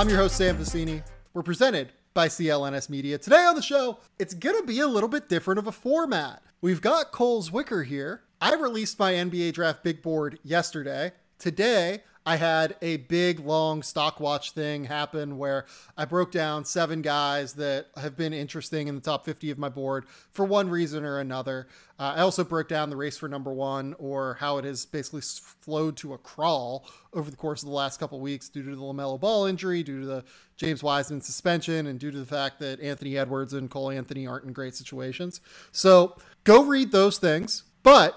I'm your host, Sam Vecenie. We're presented by CLNS Media. Today on the show, it's going to be a little bit different of a format. We've got Cole Zwicker here. I released my NBA Draft Big Board yesterday. Today, I had a big, long stock watch thing happen where I broke down seven guys that have been interesting in the top 50 of my board for one reason or another. Uh, I also broke down the race for number one or how it has basically flowed to a crawl over the course of the last couple weeks due to the LaMelo Ball injury, due to the James Wiseman suspension, and due to the fact that Anthony Edwards and Cole Anthony aren't in great situations. So go read those things. But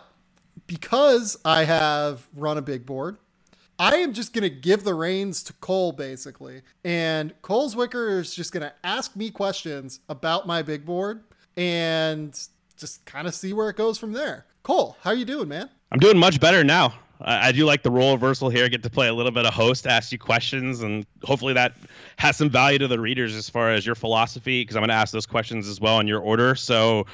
because I have run a big board, I am just going to give the reins to Cole basically. And Cole Zwicker is just going to ask me questions about my big board and just kind of see where it goes from there. Cole, how you doing, man? I'm doing much better now. I, I do like the role reversal here. I get to play a little bit of host, ask you questions, and hopefully that has some value to the readers as far as your philosophy, because I'm going to ask those questions as well in your order. So,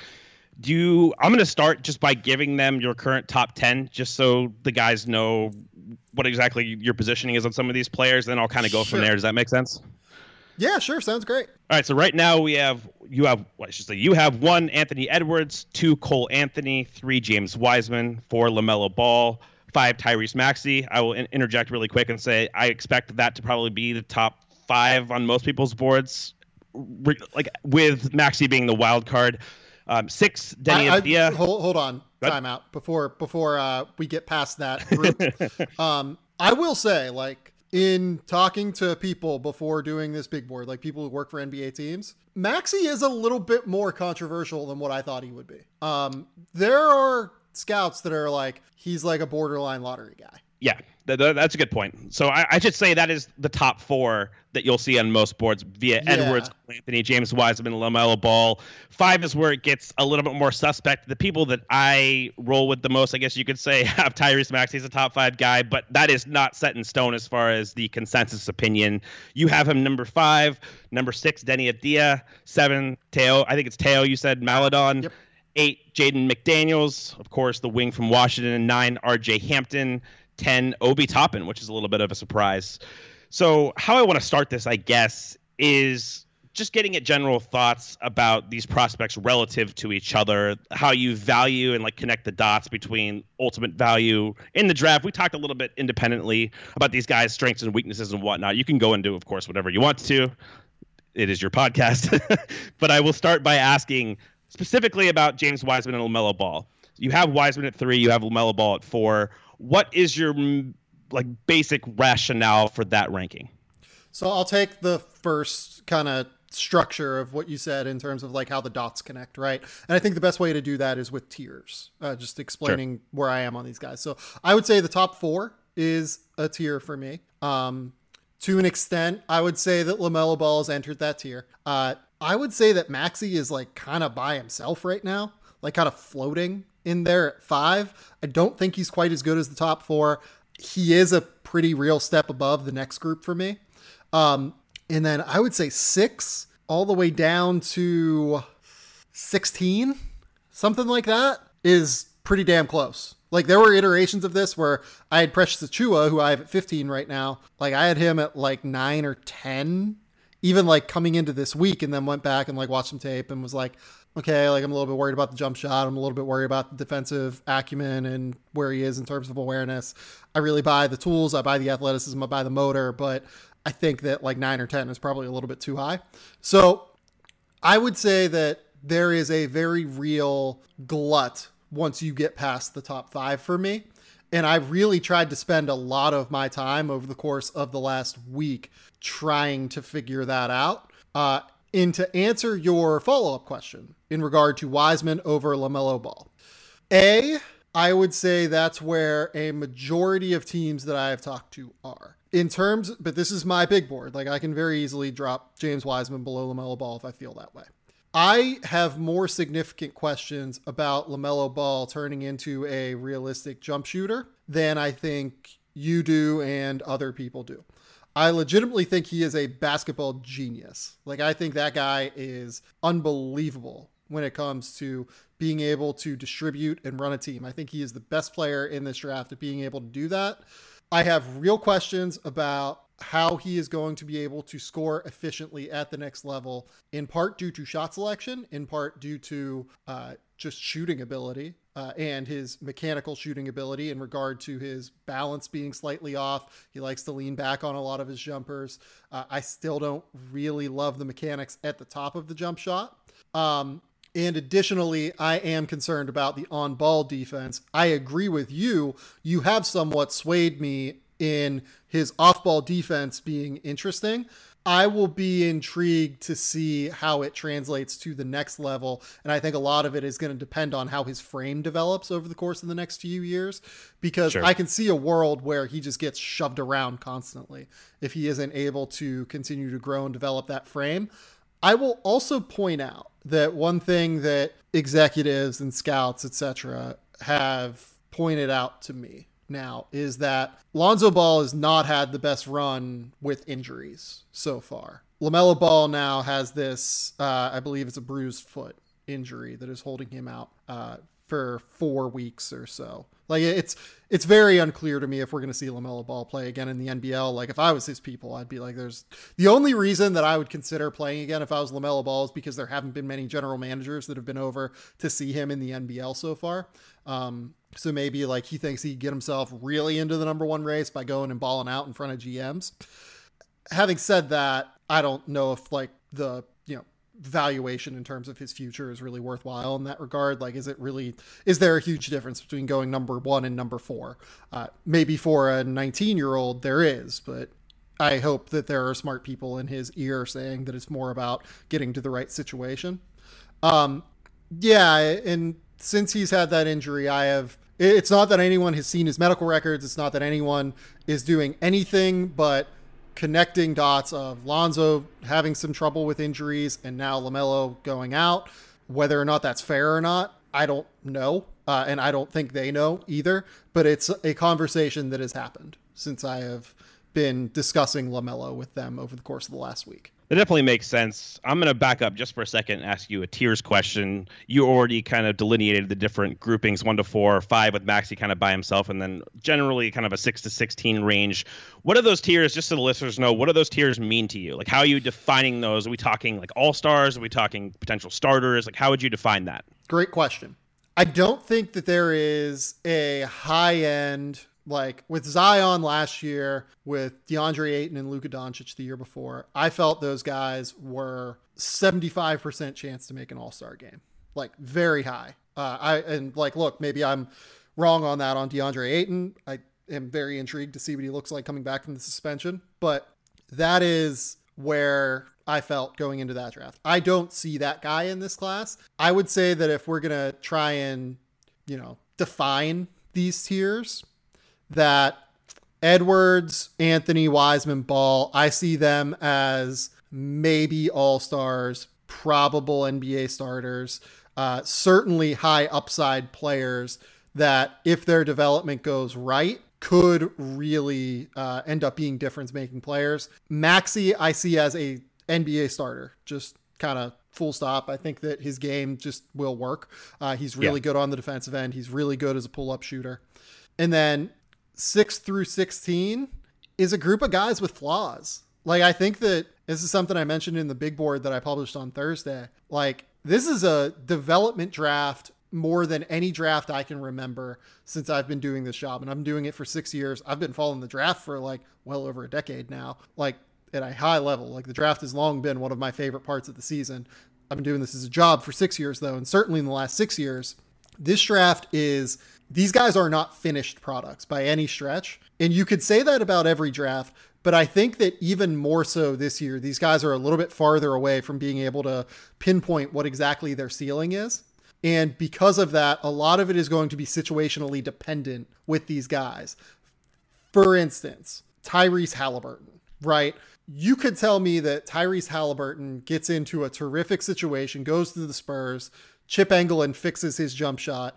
do you, I'm going to start just by giving them your current top 10, just so the guys know what exactly your positioning is on some of these players. Then I'll kind of go sure. from there. Does that make sense? Yeah, sure. Sounds great. All right. So right now we have you have well, I should say you have one Anthony Edwards, two Cole Anthony, three James Wiseman, four Lamelo Ball, five Tyrese Maxey. I will in- interject really quick and say I expect that to probably be the top five on most people's boards, re- like with Maxey being the wild card. Um, six Denny I, I, hold, hold on, time out before before uh, we get past that group. um, I will say, like in talking to people before doing this big board, like people who work for NBA teams, Maxey is a little bit more controversial than what I thought he would be. Um, there are scouts that are like he's like a borderline lottery guy. Yeah, that's a good point. So I, I, should say that is the top four that you'll see on most boards via yeah. Edwards, Anthony, James Wiseman, Lamelo Ball. Five is where it gets a little bit more suspect. The people that I roll with the most, I guess you could say, have Tyrese Maxey as a top five guy, but that is not set in stone as far as the consensus opinion. You have him number five, number six, Deni Avdija, seven, Teo. I think it's Teo. You said Maledon. Yep. Eight, Jaden McDaniels, of course, the wing from Washington. And nine, R.J. Hampton. 10 Obi Toppin, which is a little bit of a surprise. So, how I want to start this, I guess, is just getting at general thoughts about these prospects relative to each other, how you value and like connect the dots between ultimate value in the draft. We talked a little bit independently about these guys' strengths and weaknesses and whatnot. You can go and do, of course, whatever you want to. It is your podcast. but I will start by asking specifically about James Wiseman and LaMelo Ball. You have Wiseman at three, you have LaMelo Ball at four what is your like basic rationale for that ranking? So I'll take the first kind of structure of what you said in terms of like how the dots connect, right? And I think the best way to do that is with tiers, uh, just explaining sure. where I am on these guys. So I would say the top four is a tier for me. Um, to an extent, I would say that LaMelo Ball has entered that tier. Uh, I would say that Maxey is like kind of by himself right now, like kind of floating in there at five. I don't think he's quite as good as the top four. He is a pretty real step above the next group for me. Um, and then I would say six all the way down to 16, something like that, is pretty damn close. Like there were iterations of this where I had Precious Achiuwa, who I have at 15 right now. Like I had him at like nine or 10, even like coming into this week, and then went back and like watched some tape and was like, okay, like I'm a little bit worried about the jump shot. I'm a little bit worried about the defensive acumen and where he is in terms of awareness. I really buy the tools, I buy the athleticism, I buy the motor, but I think that like nine or 10 is probably a little bit too high. So I would say that there is a very real glut once you get past the top five for me. And I really tried to spend a lot of my time over the course of the last week trying to figure that out. Uh, and to answer your follow up question in regard to Wiseman over LaMelo Ball, A, I would say that's where a majority of teams that I have talked to are. In terms, but this is my big board. Like I can very easily drop James Wiseman below LaMelo Ball if I feel that way. I have more significant questions about LaMelo Ball turning into a realistic jump shooter than I think you do and other people do. I legitimately think he is a basketball genius. Like I think that guy is unbelievable when it comes to being able to distribute and run a team. I think he is the best player in this draft at being able to do that. I have real questions about how he is going to be able to score efficiently at the next level, in part due to shot selection, in part due to uh, just shooting ability uh, and his mechanical shooting ability in regard to his balance being slightly off. He likes to lean back on a lot of his jumpers. Uh, I still don't really love the mechanics at the top of the jump shot. Um, and additionally, I am concerned about the on ball defense. I agree with you. You have somewhat swayed me in his off ball defense being interesting. I will be intrigued to see how it translates to the next level. And I think a lot of it is going to depend on how his frame develops over the course of the next few years, because sure. I can see a world where he just gets shoved around constantly if he isn't able to continue to grow and develop that frame. I will also point out that one thing that executives and scouts, etc., have pointed out to me now is that Lonzo Ball has not had the best run with injuries so far. LaMelo Ball now has this, uh, I believe it's a bruised foot injury that is holding him out uh, for four weeks or so. Like it's it's very unclear to me if we're going to see LaMelo Ball play again in the NBL. Like if I was his people, I'd be like, "There's the only reason that I would consider playing again if I was LaMelo Ball is because there haven't been many general managers that have been over to see him in the NBL so far. Um, so maybe like he thinks he'd get himself really into the number one race by going and balling out in front of GMs. Having said that, I don't know if like the valuation in terms of his future is really worthwhile in that regard. Like, is it really, is there a huge difference between going number one and number four? Uh, maybe for a 19 year old, there is, but I hope that there are smart people in his ear saying that it's more about getting to the right situation. Um, yeah, and since he's had that injury, I have. It's not that anyone has seen his medical records. It's not that anyone is doing anything, but connecting dots of Lonzo having some trouble with injuries and now LaMelo going out. Whether or not that's fair or not, I don't know. Uh, and I don't think they know either. But it's a conversation that has happened since I have been discussing LaMelo with them over the course of the last week. That definitely makes sense. I'm going to back up just for a second and ask you a tiers question. You already kind of delineated the different groupings one to four, five with Maxey kind of by himself, and then generally kind of a six to 16 range. What are those tiers, just so the listeners know, what do those tiers mean to you? Like, how are you defining those? Are we talking like all stars? Are we talking potential starters? Like, how would you define that? Great question. I don't think that there is a high end like with Zion last year, with DeAndre Ayton and Luka Doncic the year before, I felt those guys were 75% chance to make an All Star game, like very high. Uh, I and like, look, maybe I'm wrong on that on DeAndre Ayton. I am very intrigued to see what he looks like coming back from the suspension, but that is where I felt going into that draft. I don't see that guy in this class. I would say that if we're gonna try and you know define these tiers that Edwards, Anthony, Wiseman, Ball, I see them as maybe all stars, probable NBA starters, uh, certainly high upside players that, if their development goes right, could really uh, end up being difference making players. Maxey, I see as a NBA starter, just kind of full stop. I think that his game just will work. Uh, he's really yeah. good on the defensive end. He's really good as a pull up shooter. And then 6 through 16 is a group of guys with flaws. Like I think that this is something I mentioned in the big board that I published on Thursday. Like this is a development draft more than any draft I can remember since I've been doing this job and I'm doing it for 6 years. I've been following the draft for like well over a decade now. Like at a high level. Like the draft has long been one of my favorite parts of the season. I've been doing this as a job for 6 years though and certainly in the last 6 years this draft is these guys are not finished products by any stretch. And you could say that about every draft, but I think that even more so this year, these guys are a little bit farther away from being able to pinpoint what exactly their ceiling is. And because of that, a lot of it is going to be situationally dependent with these guys. For instance, Tyrese Halliburton, right? You could tell me that Tyrese Halliburton gets into a terrific situation, goes to the Spurs, Chip Engelland fixes his jump shot.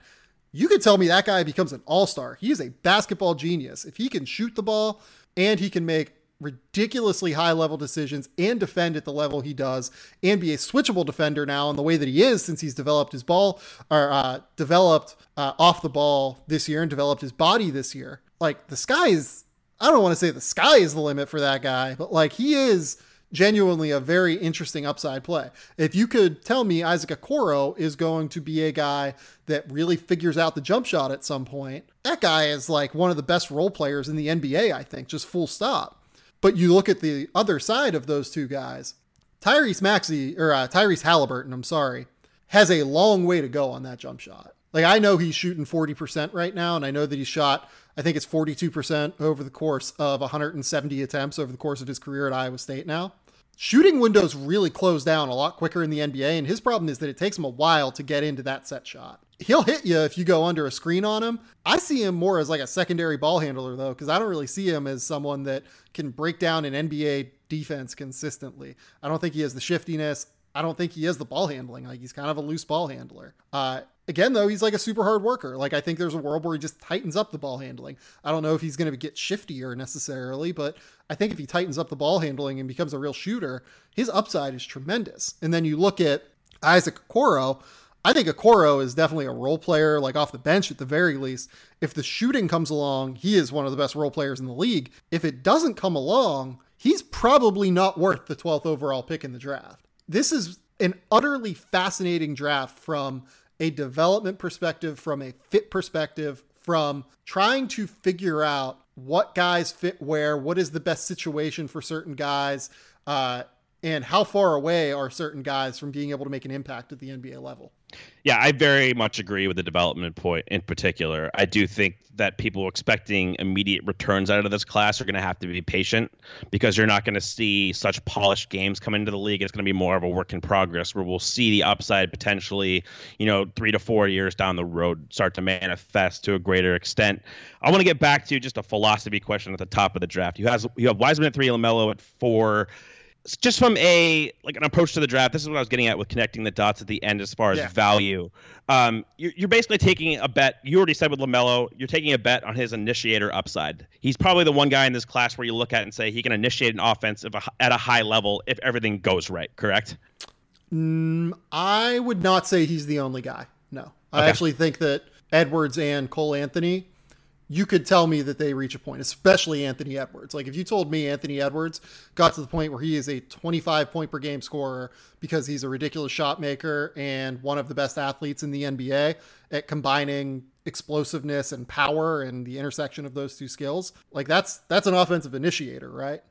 You could tell me that guy becomes an all star. He is a basketball genius. If he can shoot the ball and he can make ridiculously high level decisions and defend at the level he does and be a switchable defender now in the way that he is since he's developed his ball or uh, developed uh, off the ball this year and developed his body this year. Like the sky is I don't want to say the sky is the limit for that guy, but like he is genuinely a very interesting upside play. If you could tell me Isaac Okoro is going to be a guy that really figures out the jump shot at some point, that guy is like one of the best role players in the NBA, I think, just full stop. But you look at the other side of those two guys, Tyrese Maxey, or uh, Tyrese Halliburton, I'm sorry, has a long way to go on that jump shot. Like I know he's shooting 40% right now, and I know that he shot, I think it's 42% over the course of 170 attempts over the course of his career at Iowa State now shooting windows really close down a lot quicker in the NBA. And his problem is that it takes him a while to get into that set shot. He'll hit you if you go under a screen on him. I see him more as like a secondary ball handler, though, because I don't really see him as someone that can break down an NBA defense consistently. I don't think he has the shiftiness. I don't think he has the ball handling. Like he's kind of a loose ball handler. Uh, again, though, he's like a super hard worker. Like I think there's a world where he just tightens up the ball handling. I don't know if he's going to get shiftier necessarily, but I think if he tightens up the ball handling and becomes a real shooter, his upside is tremendous. And then you look at Isaac Okoro. I think Okoro is definitely a role player, like off the bench at the very least. If the shooting comes along, he is one of the best role players in the league. If it doesn't come along, he's probably not worth the 12th overall pick in the draft. This is an utterly fascinating draft from a development perspective, from a fit perspective, from trying to figure out what guys fit where, what is the best situation for certain guys, uh, and how far away are certain guys from being able to make an impact at the NBA level. Yeah, I very much agree with the development point in particular. I do think that people expecting immediate returns out of this class are going to have to be patient because you're not going to see such polished games come into the league. It's going to be more of a work in progress where we'll see the upside potentially, you know, three to four years down the road start to manifest to a greater extent. I want to get back to just a philosophy question at the top of the draft. You have you have Wiseman at three, LaMelo at four just from a like an approach to the draft this is what i was getting at with connecting the dots at the end as far as yeah. value. Um, you're, you're basically taking a bet you already said with lamelo you're taking a bet on his initiator upside. He's probably the one guy in this class where you look at and say he can initiate an offense a, at a high level if everything goes right correct? Mm, i would not say he's the only guy no. I actually think that edwards and cole anthony you could tell me that they reach a point, especially Anthony Edwards. Like if you told me Anthony Edwards got to the point where he is a 25 point per game scorer because he's a ridiculous shot maker and one of the best athletes in the NBA at combining explosiveness and power and the intersection of those two skills, like that's that's an offensive initiator, right?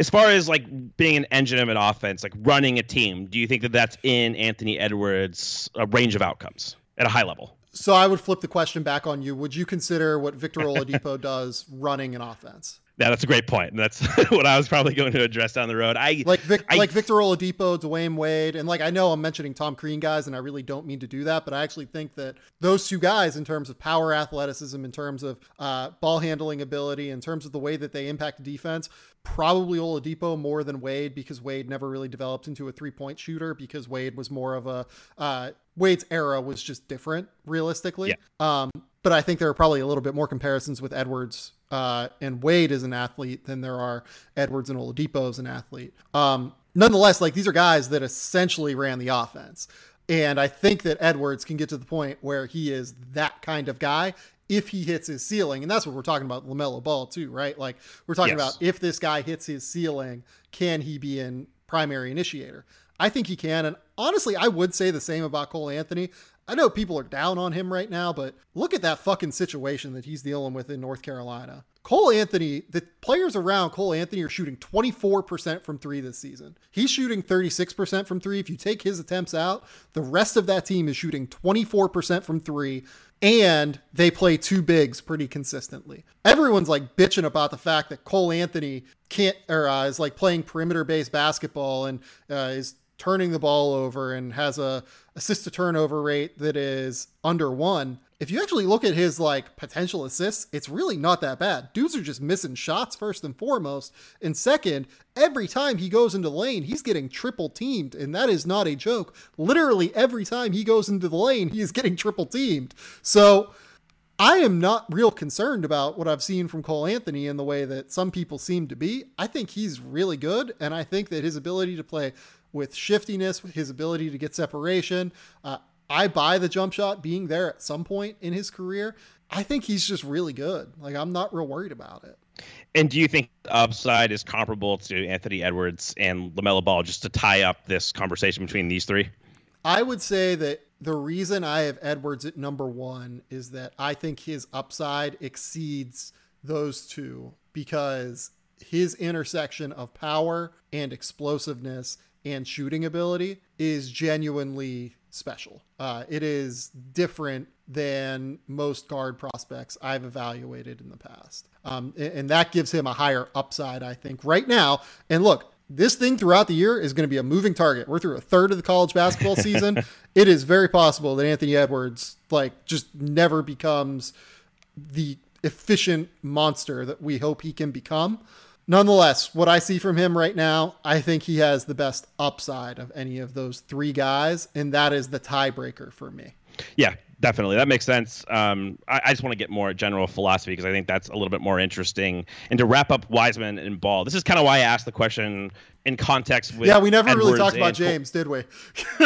As far as like being an engine of an offense, like running a team, do you think that that's in Anthony Edwards' a range of outcomes at a high level? So I would flip the question back on you. Would you consider what Victor Oladipo does running an offense? Yeah, that's a great point. And that's what I was probably going to address down the road. I like Vic, I, like Victor Oladipo, Dwyane Wade, and like I know I'm mentioning Tom Crean guys, and I really don't mean to do that, but I actually think that those two guys, in terms of power, athleticism, in terms of uh, ball handling ability, in terms of the way that they impact defense, probably Oladipo more than Wade because Wade never really developed into a three point shooter because Wade was more of a uh, Wade's era was just different realistically. Yeah. Um, but I think there are probably a little bit more comparisons with Edwards uh, and Wade is an athlete than there are Edwards and Oladipo is an athlete. Um, nonetheless, like these are guys that essentially ran the offense. And I think that Edwards can get to the point where he is that kind of guy if he hits his ceiling. And that's what we're talking about LaMelo Ball, too, right? Like we're talking yes. about if this guy hits his ceiling, can he be in primary initiator? I think he can. And honestly, I would say the same about Cole Anthony. I know people are down on him right now, but look at that fucking situation that he's dealing with in North Carolina. Cole Anthony, the players around Cole Anthony are shooting 24% from three this season. He's shooting 36% from three. If you take his attempts out, the rest of that team is shooting 24% from three, and they play two bigs pretty consistently. Everyone's like bitching about the fact that Cole Anthony can't, or uh, is like playing perimeter based basketball and uh, is turning the ball over and has a assist to turnover rate that is under one. If you actually look at his like potential assists, it's really not that bad. Dudes are just missing shots first and foremost. And second, every time he goes into the lane, he's getting triple teamed. And that is not a joke. Literally every time he goes into the lane, he is getting triple teamed. So I am not real concerned about what I've seen from Cole Anthony in the way that some people seem to be. I think he's really good. And I think that his ability to play with shiftiness, his ability to get separation. Uh, I buy the jump shot being there at some point in his career. I think he's just really good. Like I'm not real worried about it. And do you think the upside is comparable to Anthony Edwards and LaMelo Ball just to tie up this conversation between these three? I would say that the reason I have Edwards at number one is that I think his upside exceeds those two because his intersection of power and explosiveness and shooting ability is genuinely special. Uh, it is different than most guard prospects I've evaluated in the past. Um, and, and that gives him a higher upside, I think, right now. And look, this thing throughout the year is going to be a moving target. We're through a third of the college basketball season. it is very possible that Anthony Edwards like just never becomes the efficient monster that we hope he can become. Nonetheless, what I see from him right now, I think he has the best upside of any of those three guys, and that is the tiebreaker for me. Yeah, definitely. That makes sense. Um, I, I, just want to get more general philosophy because I think that's a little bit more interesting. And to wrap up Wiseman and Ball, this is kind of why I asked the question in context with. Yeah, we never Edwards really talked about James, did we?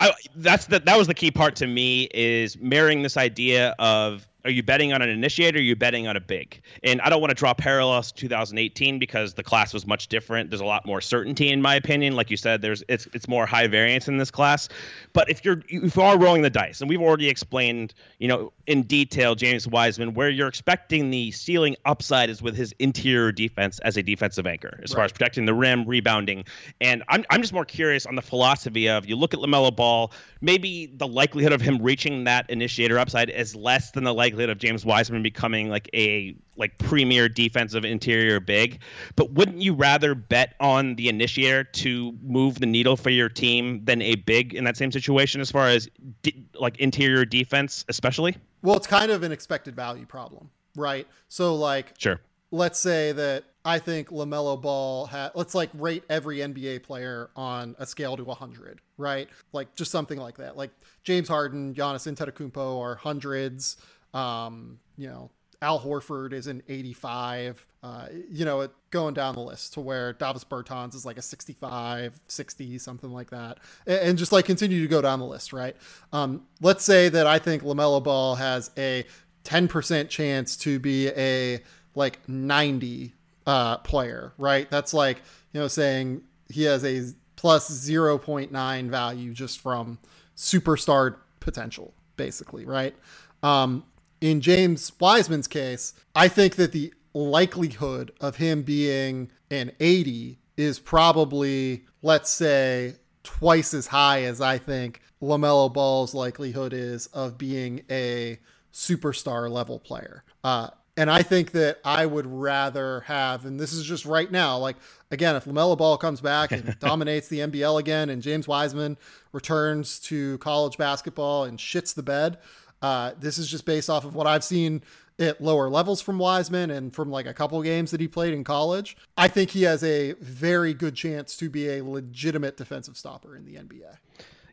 I, that's the that was the key part to me is marrying this idea of are you betting on an initiator? Or are you betting on a big? And I don't want to draw parallels to 2018 because the class was much different. There's a lot more certainty, in my opinion. Like you said, there's it's it's more high variance in this class. But if you're if you are rolling the dice, and we've already explained, you know, in detail, James Wiseman, where you're expecting the ceiling upside is with his interior defense as a defensive anchor, as right. far as protecting the rim, rebounding. And I'm I'm just more curious on the philosophy of you look at Lamelo Ball, maybe the likelihood of him reaching that initiator upside is less than the likelihood likelihood of James Wiseman becoming like a like premier defensive interior big. But wouldn't you rather bet on the initiator to move the needle for your team than a big in that same situation as far as de- like interior defense, especially? Well, it's kind of an expected value problem, right? So like, sure. Let's say that I think LaMelo Ball had, let's like rate every NBA player on a scale to 100, right? Like just something like that. Like James Harden, Giannis Antetokounmpo are hundreds. Um, you know, Al Horford is an 85. Uh, you know, going down the list to where Davis Bertans is like a 65, 60, something like that, and, and just like continue to go down the list, right? Um, let's say that I think Lamelo Ball has a 10% chance to be a like 90 uh, player, right? That's like you know saying he has a plus 0.9 value just from superstar potential, basically, right? Um, in James Wiseman's case, I think that the likelihood of him being an 80 is probably, let's say, twice as high as I think LaMelo Ball's likelihood is of being a superstar level player. Uh, and I think that I would rather have, and this is just right now, like again, if LaMelo Ball comes back and dominates the NBL again and James Wiseman returns to college basketball and shits the bed, uh, this is just based off of what I've seen at lower levels from Wiseman and from like a couple games that he played in college. I think he has a very good chance to be a legitimate defensive stopper in the NBA.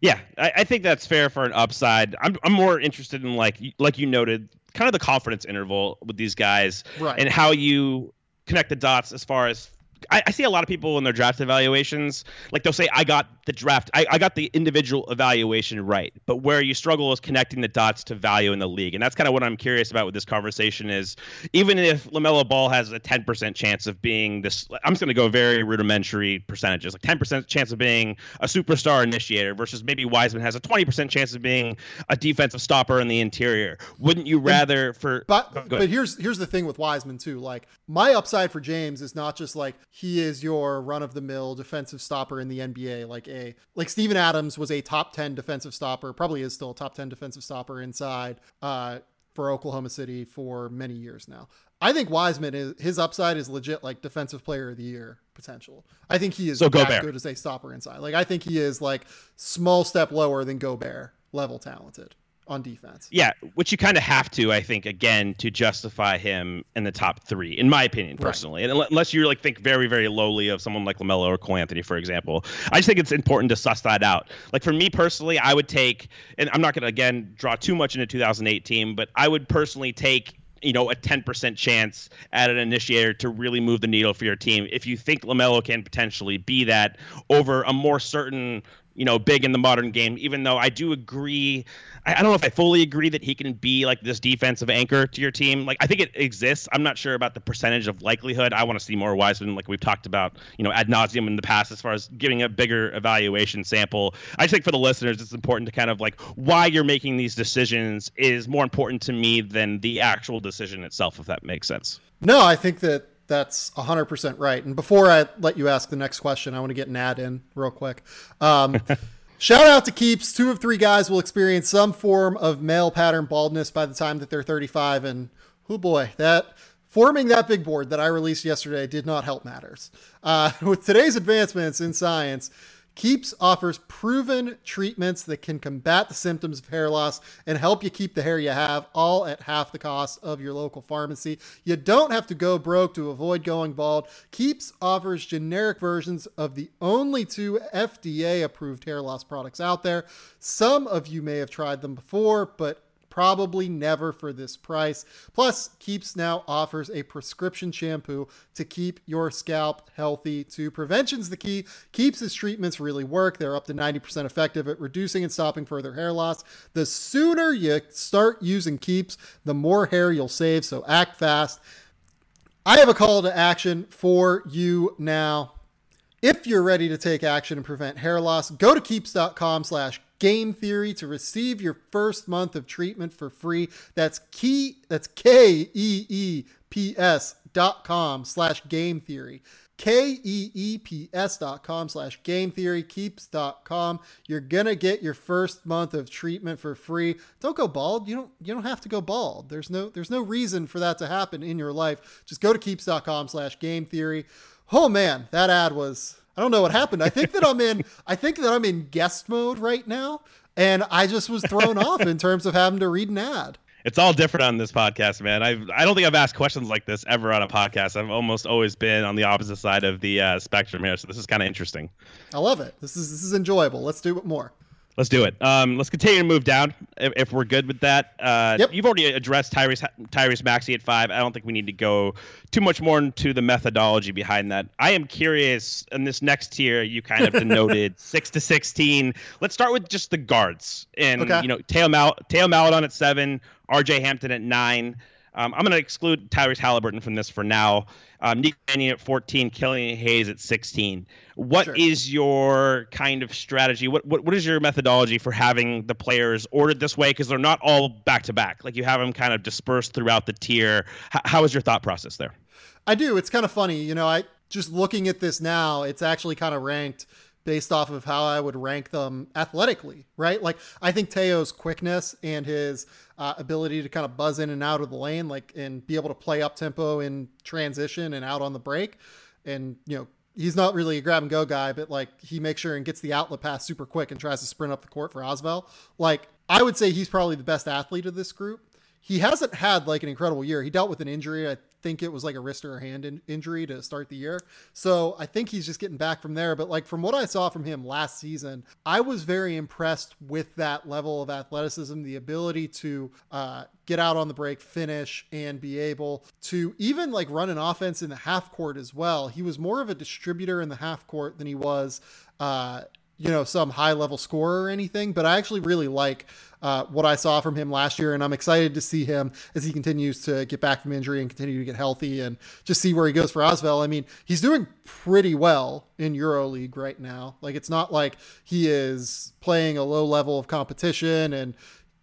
Yeah, I, I think that's fair for an upside. I'm, I'm more interested in like like you noted, kind of the confidence interval with these guys right. and how you connect the dots as far as I, I, see a lot of people in their draft evaluations, like they'll say, I got the draft, I, I got the individual evaluation right. But where you struggle is connecting the dots to value in the league. And that's kind of what I'm curious about with this conversation is even if LaMelo Ball has a 10% chance of being this, I'm just going to go very rudimentary percentages, like 10% chance of being a superstar initiator versus maybe Wiseman has a 20% chance of being a defensive stopper in the interior. Wouldn't you rather for. But, but here's, here's the thing with Wiseman, too. Like, my upside for James is not just like, he is your run of the mill defensive stopper in the NBA. Like a like Steven Adams was a top 10 defensive stopper, probably is still a top 10 defensive stopper inside uh, for Oklahoma City for many years now. I think Wiseman is his upside is legit like defensive player of the year potential. I think he is so that good as a stopper inside. Like I think he is like small step lower than Gobert level talented on defense. Yeah, which you kind of have to, I think, again, to justify him in the top three, in my opinion, personally. Right. And unless you like think very, very lowly of someone like Lamelo or Cole Anthony, for example, I just think it's important to suss that out. Like for me personally, I would take, and I'm not going to again draw too much into 2018, but I would personally take you know a 10% chance at an initiator to really move the needle for your team if you think lamelo can potentially be that over a more certain you know, big in the modern game, even though I do agree. I, I, don't know if I fully agree that he can be like this defensive anchor to your team. Like, I think it exists. I'm not sure about the percentage of likelihood. I want to see more Wiseman, like we've talked about, you know, ad nauseum in the past, as far as giving a bigger evaluation sample. I just think for the listeners, it's important to kind of like why you're making these decisions is more important to me than the actual decision itself, if that makes sense. No, I think that that's 100% right. And before I let you ask the next question, I want to get an ad in real quick. Um, shout out to Keeps. Two of three guys will experience some form of male pattern baldness by the time that they're 35. And oh boy, that forming that big board that I released yesterday did not help matters. Uh, with today's advancements in science, Keeps offers proven treatments that can combat the symptoms of hair loss and help you keep the hair you have, all at half the cost of your local pharmacy. You don't have to go broke to avoid going bald. Keeps offers generic versions of the only two FDA approved hair loss products out there. Some of you may have tried them before, but Probably never for this price. Plus, Keeps now offers a prescription shampoo to keep your scalp healthy too. Prevention's the key. Keeps' treatments really work. They're up to 90% effective at reducing and stopping further hair loss. The sooner you start using Keeps, the more hair you'll save. So act fast. I have a call to action for you now. If you're ready to take action and prevent hair loss, go to keeps.com slash game theory to receive your first month of treatment for free. That's key that's K E E P S dot com slash game theory. K E E P S dot com slash game theory keeps dot com. You're gonna get your first month of treatment for free. Don't go bald. You don't you don't have to go bald. There's no there's no reason for that to happen in your life. Just go to keeps.com slash game theory. Oh man, that ad was I don't know what happened. I think that I'm in I think that I'm in guest mode right now and I just was thrown off in terms of having to read an ad. It's all different on this podcast, man. I I don't think I've asked questions like this ever on a podcast. I've almost always been on the opposite side of the uh, spectrum here, so this is kind of interesting. I love it. This is this is enjoyable. Let's do it more. Let's do it. Um, let's continue to move down if, if we're good with that. Uh, yep. You've already addressed Tyrese, Tyrese Maxey at five. I don't think we need to go too much more into the methodology behind that. I am curious in this next tier, you kind of denoted six to 16. Let's start with just the guards. And, okay. you know, Theo, Mal- Theo Maledon at seven, RJ Hampton at nine. Um, I'm going to exclude Tyrese Halliburton from this for now. Um, Nick Mannion at 14, Killian Hayes at 16. What sure. is your kind of strategy? What, what what is your methodology for having the players ordered this way? Because they're not all back to back. Like you have them kind of dispersed throughout the tier. H- how is your thought process there? I do. It's kind of funny. You know, I just looking at this now, it's actually kind of ranked based off of how I would rank them athletically, right? Like I think Teo's quickness and his uh, ability to kind of buzz in and out of the lane, like and be able to play up tempo in transition and out on the break, and you know he's not really a grab and go guy, but like he makes sure and gets the outlet pass super quick and tries to sprint up the court for ASVEL. Like I would say he's probably the best athlete of this group. He hasn't had like an incredible year. He dealt with an injury. I think it was like a wrist or a hand in- injury to start the year. So I think he's just getting back from there. But like from what I saw from him last season, I was very impressed with that level of athleticism, the ability to uh, get out on the break, finish, and be able to even like run an offense in the half court as well. He was more of a distributor in the half court than he was. Uh, you know, some high level scorer or anything, but I actually really like uh, what I saw from him last year, and I'm excited to see him as he continues to get back from injury and continue to get healthy, and just see where he goes for ASVEL. I mean, he's doing pretty well in EuroLeague right now. Like, it's not like he is playing a low level of competition and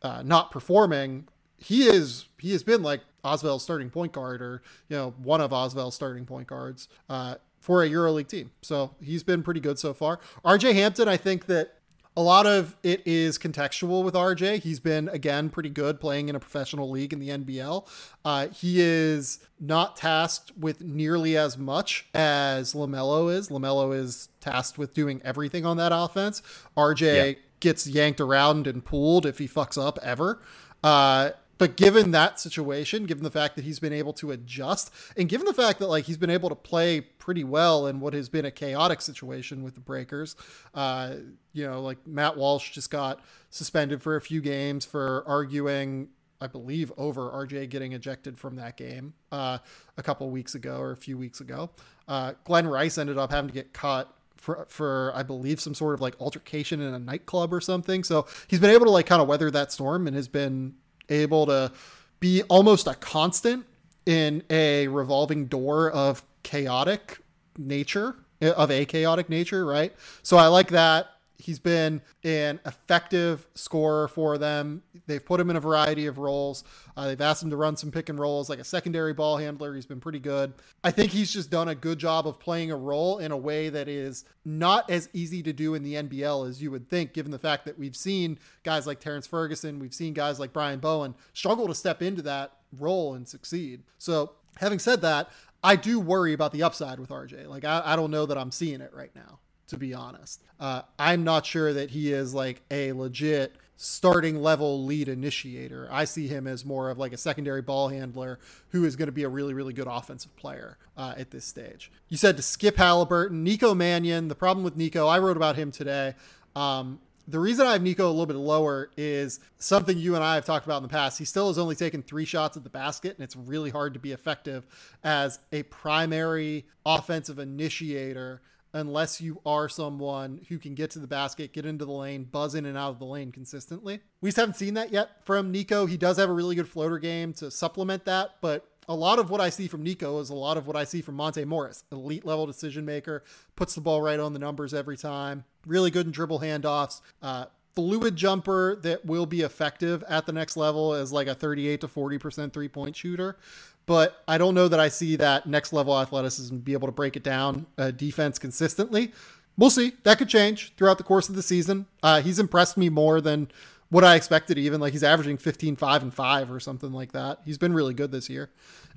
uh, not performing. He is. He has been like ASVEL's starting point guard, or you know, one of ASVEL's starting point guards. Uh, for a EuroLeague team. So he's been pretty good so far. RJ Hampton, I think that a lot of it is contextual with RJ. He's been again pretty good playing in a professional league in the NBL. Uh, he is not tasked with nearly as much as Lamelo is. Lamelo is tasked with doing everything on that offense. RJ yeah. gets yanked around and pulled if he fucks up ever. Uh, but given that situation, given the fact that he's been able to adjust, and given the fact that like he's been able to play pretty well in what has been a chaotic situation with the Breakers, uh, you know, like Matt Walsh just got suspended for a few games for arguing, I believe, over RJ getting ejected from that game uh, a couple weeks ago or a few weeks ago. Uh, Glen Rice ended up having to get cut for, for I believe some sort of like altercation in a nightclub or something. So he's been able to like kind of weather that storm and has been able to be almost a constant in a revolving door of chaotic nature of a chaotic nature, right? So I like that. He's been an effective scorer for them. They've put him in a variety of roles. Uh, they've asked him to run some pick and rolls like a secondary ball handler. He's been pretty good. I think he's just done a good job of playing a role in a way that is not as easy to do in the NBL as you would think, given the fact that we've seen guys like Terrence Ferguson, we've seen guys like Brian Bowen struggle to step into that role and succeed. So, having said that, I do worry about the upside with RJ. Like, I, I don't know that I'm seeing it right now to be honest. Uh, I'm not sure that he is like a legit starting level lead initiator. I see him as more of like a secondary ball handler who is going to be a really, really good offensive player uh, at this stage. You said to skip Halliburton, Nico Mannion. The problem with Nico, I wrote about him today. Um, the reason I have Nico a little bit lower is something you and I have talked about in the past. He still has only taken three shots at the basket, and it's really hard to be effective as a primary offensive initiator unless you are someone who can get to the basket, get into the lane, buzz in and out of the lane consistently. We just haven't seen that yet from Nico. He does have a really good floater game to supplement that, but a lot of what I see from Nico is a lot of what I see from Monte Morris, elite level decision maker, puts the ball right on the numbers every time, really good in dribble handoffs. Uh, fluid jumper that will be effective at the next level as like a 38 to 40% three point shooter but I don't know that I see that next level athleticism be able to break it down uh, defense consistently. We'll see. That could change throughout the course of the season. Uh, he's impressed me more than what I expected, even. Like he's averaging 15, 5, and 5 or something like that. He's been really good this year.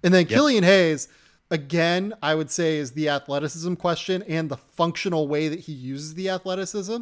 And then yep. Killian Hayes, again, I would say is the athleticism question and the functional way that he uses the athleticism.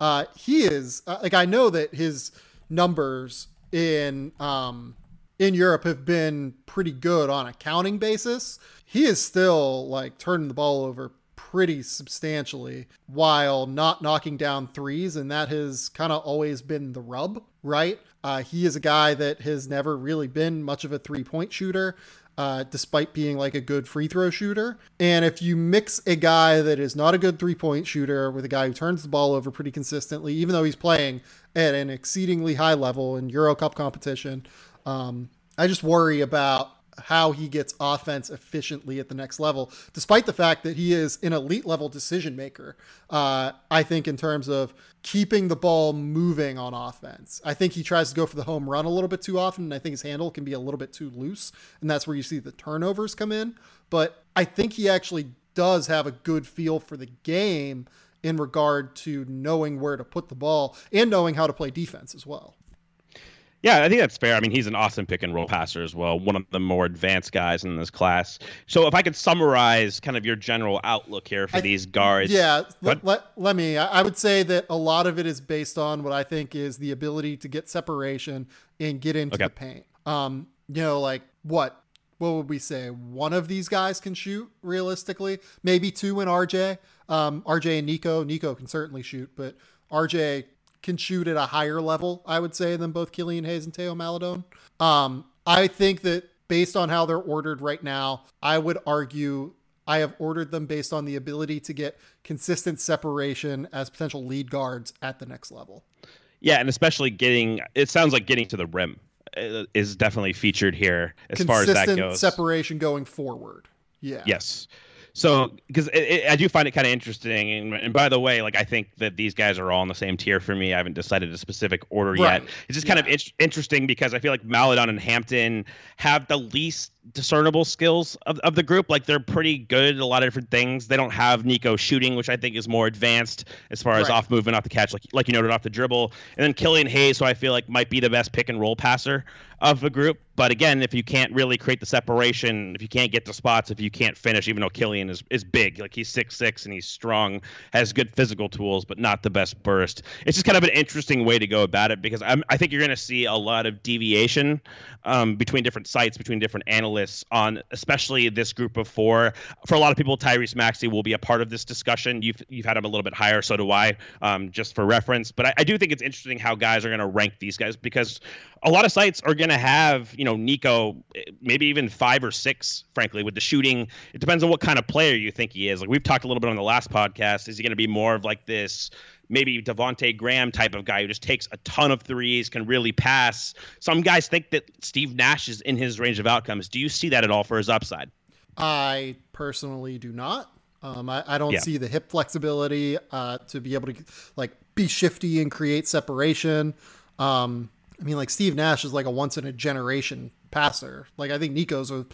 Uh, he is, uh, like, I know that his numbers in um, in Europe have been pretty good on a counting basis. He is still like turning the ball over pretty substantially while not knocking down threes, and that has kind of always been the rub, right? Uh, he is a guy that has never really been much of a three point shooter. Uh, despite being like a good free throw shooter. And if you mix a guy that is not a good three point shooter with a guy who turns the ball over pretty consistently, even though he's playing at an exceedingly high level in Euro Cup competition, um, I just worry about how he gets offense efficiently at the next level, despite the fact that he is an elite level decision maker. Uh, I think in terms of keeping the ball moving on offense, I think he tries to go for the home run a little bit too often, and I think his handle can be a little bit too loose, and that's where you see the turnovers come in. But I think he actually does have a good feel for the game in regard to knowing where to put the ball and knowing how to play defense as well. Yeah, I think that's fair. I mean, he's an awesome pick and roll passer as well, one of the more advanced guys in this class. So, if I could summarize kind of your general outlook here for I, these guards. Yeah, let, let, let, me. I would say that a lot of it is based on what I think is the ability to get separation and get into okay. the paint. Um, you know, like what? What would we say? One of these guys can shoot realistically, maybe two in RJ. Um, RJ and Nico. Nico can certainly shoot, but RJ can shoot at a higher level, I would say, than both Killian Hayes and Teo Maledon. Um, I think that based on how they're ordered right now, I would argue I have ordered them based on the ability to get consistent separation as potential lead guards at the next level. Yeah, and especially getting it sounds like getting to the rim uh, is definitely featured here as consistent far as that goes. Separation going forward. Yeah. Yes. So, because I do find it kind of interesting, and, and, by the way, like I think that these guys are all in the same tier for me. I haven't decided a specific order right. yet. It's just kind of in- interesting because I feel like Maledon and Hampton have the least discernible skills of, of the group. Like they're pretty good at a lot of different things. They don't have Nico shooting, which I think is more advanced as far as right. off movement, off the catch, like like you noted, off the dribble. And then Killian Hayes, who I feel like might be the best pick and roll passer of the group. But again, if you can't really create the separation, if you can't get to spots, if you can't finish, even though Killian is, is big, like he's six six and he's strong, has good physical tools, but not the best burst. It's just kind of an interesting way to go about it because I'm, I think you're going to see a lot of deviation um, between different sites, between different analysts on especially this group of four. For a lot of people, Tyrese Maxey will be a part of this discussion. You've you've had him a little bit higher, so do I, um, just for reference. But I, I do think it's interesting how guys are going to rank these guys because a lot of sites are going to have, you know, Nico, maybe even five or six, frankly, with the shooting. It depends on what kind of player you think he is. Like we've talked a little bit on the last podcast. Is he going to be more of like this maybe Devonte Graham type of guy who just takes a ton of threes, can really pass? Some guys think that Steve Nash is in his range of outcomes. Do you see that at all for his upside? I personally do not. Um, I, I, don't yeah. see the hip flexibility uh, to be able to like be shifty and create separation. Um, I mean, like Steve Nash is like a once in a generation passer. Like I think Nico's a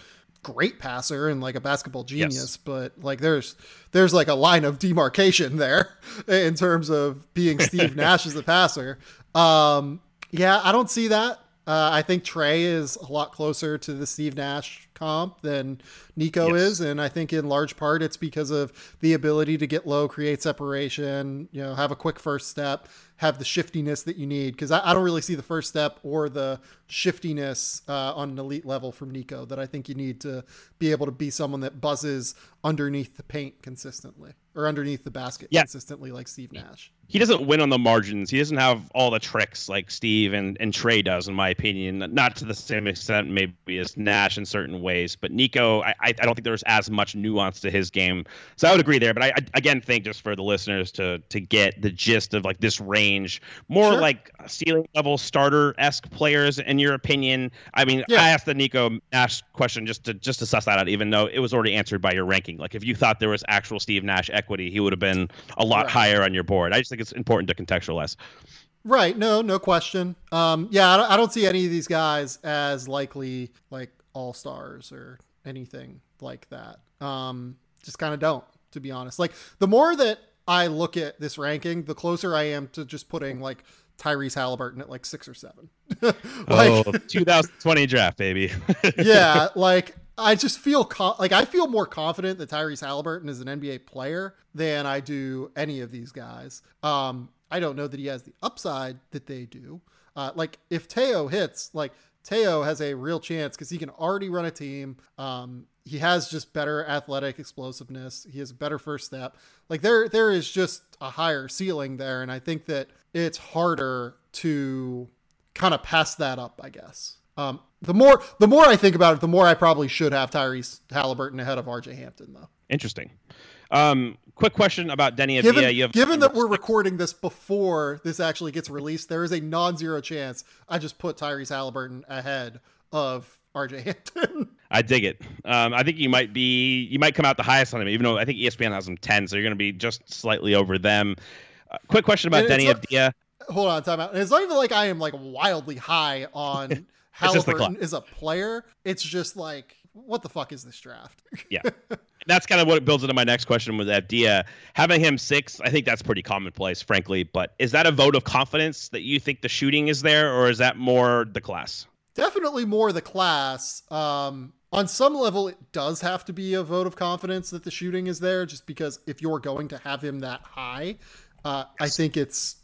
great passer and like a basketball genius, yes. but like there's there's like a line of demarcation there in terms of being Steve Nash as a passer. Um, yeah, I don't see that. Uh, I think Trey is a lot closer to the Steve Nash comp than Nico yes. is, and I think in large part it's because of the ability to get low, create separation, you know, have a quick first step, have the shiftiness that you need. Because I, I, don't really see the first step or the shiftiness uh, on an elite level from Nico that I think you need to be able to be someone that buzzes underneath the paint consistently or underneath the basket yeah. consistently like Steve Nash he doesn't win on the margins. He doesn't have all the tricks like Steve and, and Trey does, in my opinion. Not to the same extent, maybe as Nash in certain ways. But Nico, I, I don't think there's as much nuance to his game. So I would agree there. But I, I again think just for the listeners to to get the gist of like this range, more sure. like ceiling level starter esque players, in your opinion. I mean, yeah. I asked the Nico Nash question just to just to suss that out, even though it was already answered by your ranking. Like if you thought there was actual Steve Nash equity, he would have been a lot right. higher on your board. I just think think it's important to contextualize. Right. No, no question. Um, yeah, I don't I don't see any of these guys as likely like all stars or anything like that. Um, just kind of don't, to be honest. Like the more that I look at this ranking, the closer I am to just putting like Tyrese Halliburton at like six or seven. like, oh, 2020 draft, baby. yeah, like I just feel co- like I feel more confident that Tyrese Halliburton is an NBA player than I do any of these guys. Um, I don't know that he has the upside that they do. Uh, like if Teo hits, like Teo has a real chance because he can already run a team. Um, he has just better athletic explosiveness. He has a better first step. Like there, there is just a higher ceiling there, and I think that it's harder to kind of pass that up. I guess. Um, the more the more I think about it, the more I probably should have Tyrese Halliburton ahead of RJ Hampton, though. Interesting. Um, quick question about Deni Avdija. Given, you have, given that we're recording this before this actually gets released, there is a non-zero chance I just put Tyrese Halliburton ahead of RJ Hampton. I dig it. Um, I think you might be you might come out the highest on him, even though I think ESPN has him ten, so you're going to be just slightly over them. Uh, quick question about Deni Avdija. Hold on, time out. it's not even like I am like wildly high on Halliburton is a player. It's just like, what the fuck is this draft? yeah. That's kind of what builds into my next question with Avdija. Having him six, I think that's pretty commonplace, frankly. But is that a vote of confidence that you think the shooting is there, or is that more the class? Definitely more the class. Um, on some level, it does have to be a vote of confidence that the shooting is there, just because if you're going to have him that high, uh, I think it's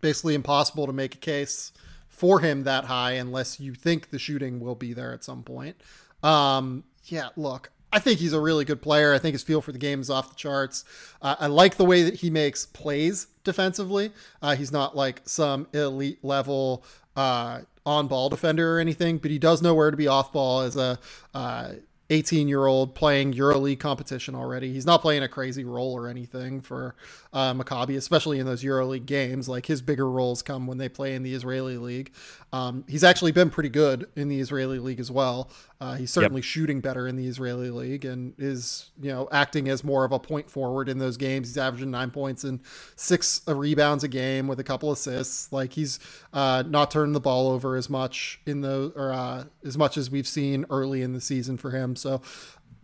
basically impossible to make a case for him that high unless you think the shooting will be there at some point. Um, yeah, look, I think he's a really good player. I think his feel for the game is off the charts. Uh, I like the way that he makes plays defensively. Uh, he's not like some elite level uh, on ball defender or anything, but he does know where to be off ball as a uh, 18 year old playing EuroLeague competition already. He's not playing a crazy role or anything for uh, Maccabi, especially in those EuroLeague games. Like his bigger roles come when they play in the Israeli league. Um, he's actually been pretty good in the Israeli league as well. Uh, he's certainly yep. shooting better in the Israeli league and is, you know, acting as more of a point forward in those games. He's averaging nine points and six rebounds a game with a couple assists. Like he's uh, not turning the ball over as much in the or uh, as much as we've seen early in the season for him. So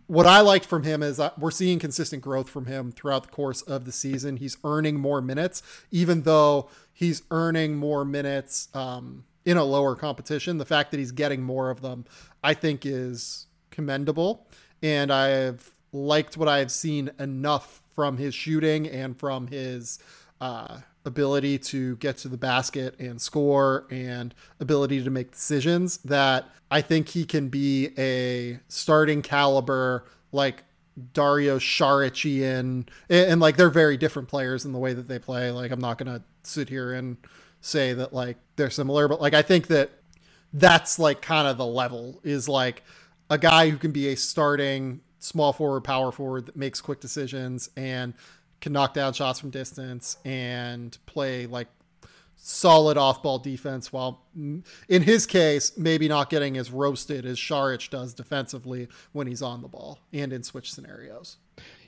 what I liked from him is we're seeing consistent growth from him throughout the course of the season. He's earning more minutes, even though he's earning more minutes. Um, in a lower competition. The fact that he's getting more of them, I think, is commendable. And I've liked what I've seen enough from his shooting and from his uh, ability to get to the basket and score and ability to make decisions that I think he can be a starting caliber like Dario Saric and, and like they're very different players in the way that they play. Like I'm not gonna sit here and say that like they're similar, but like I think that that's like kind of the level is like a guy who can be a starting small forward, power forward that makes quick decisions and can knock down shots from distance and play like solid off-ball defense while in his case maybe not getting as roasted as Saric does defensively when he's on the ball and in switch scenarios.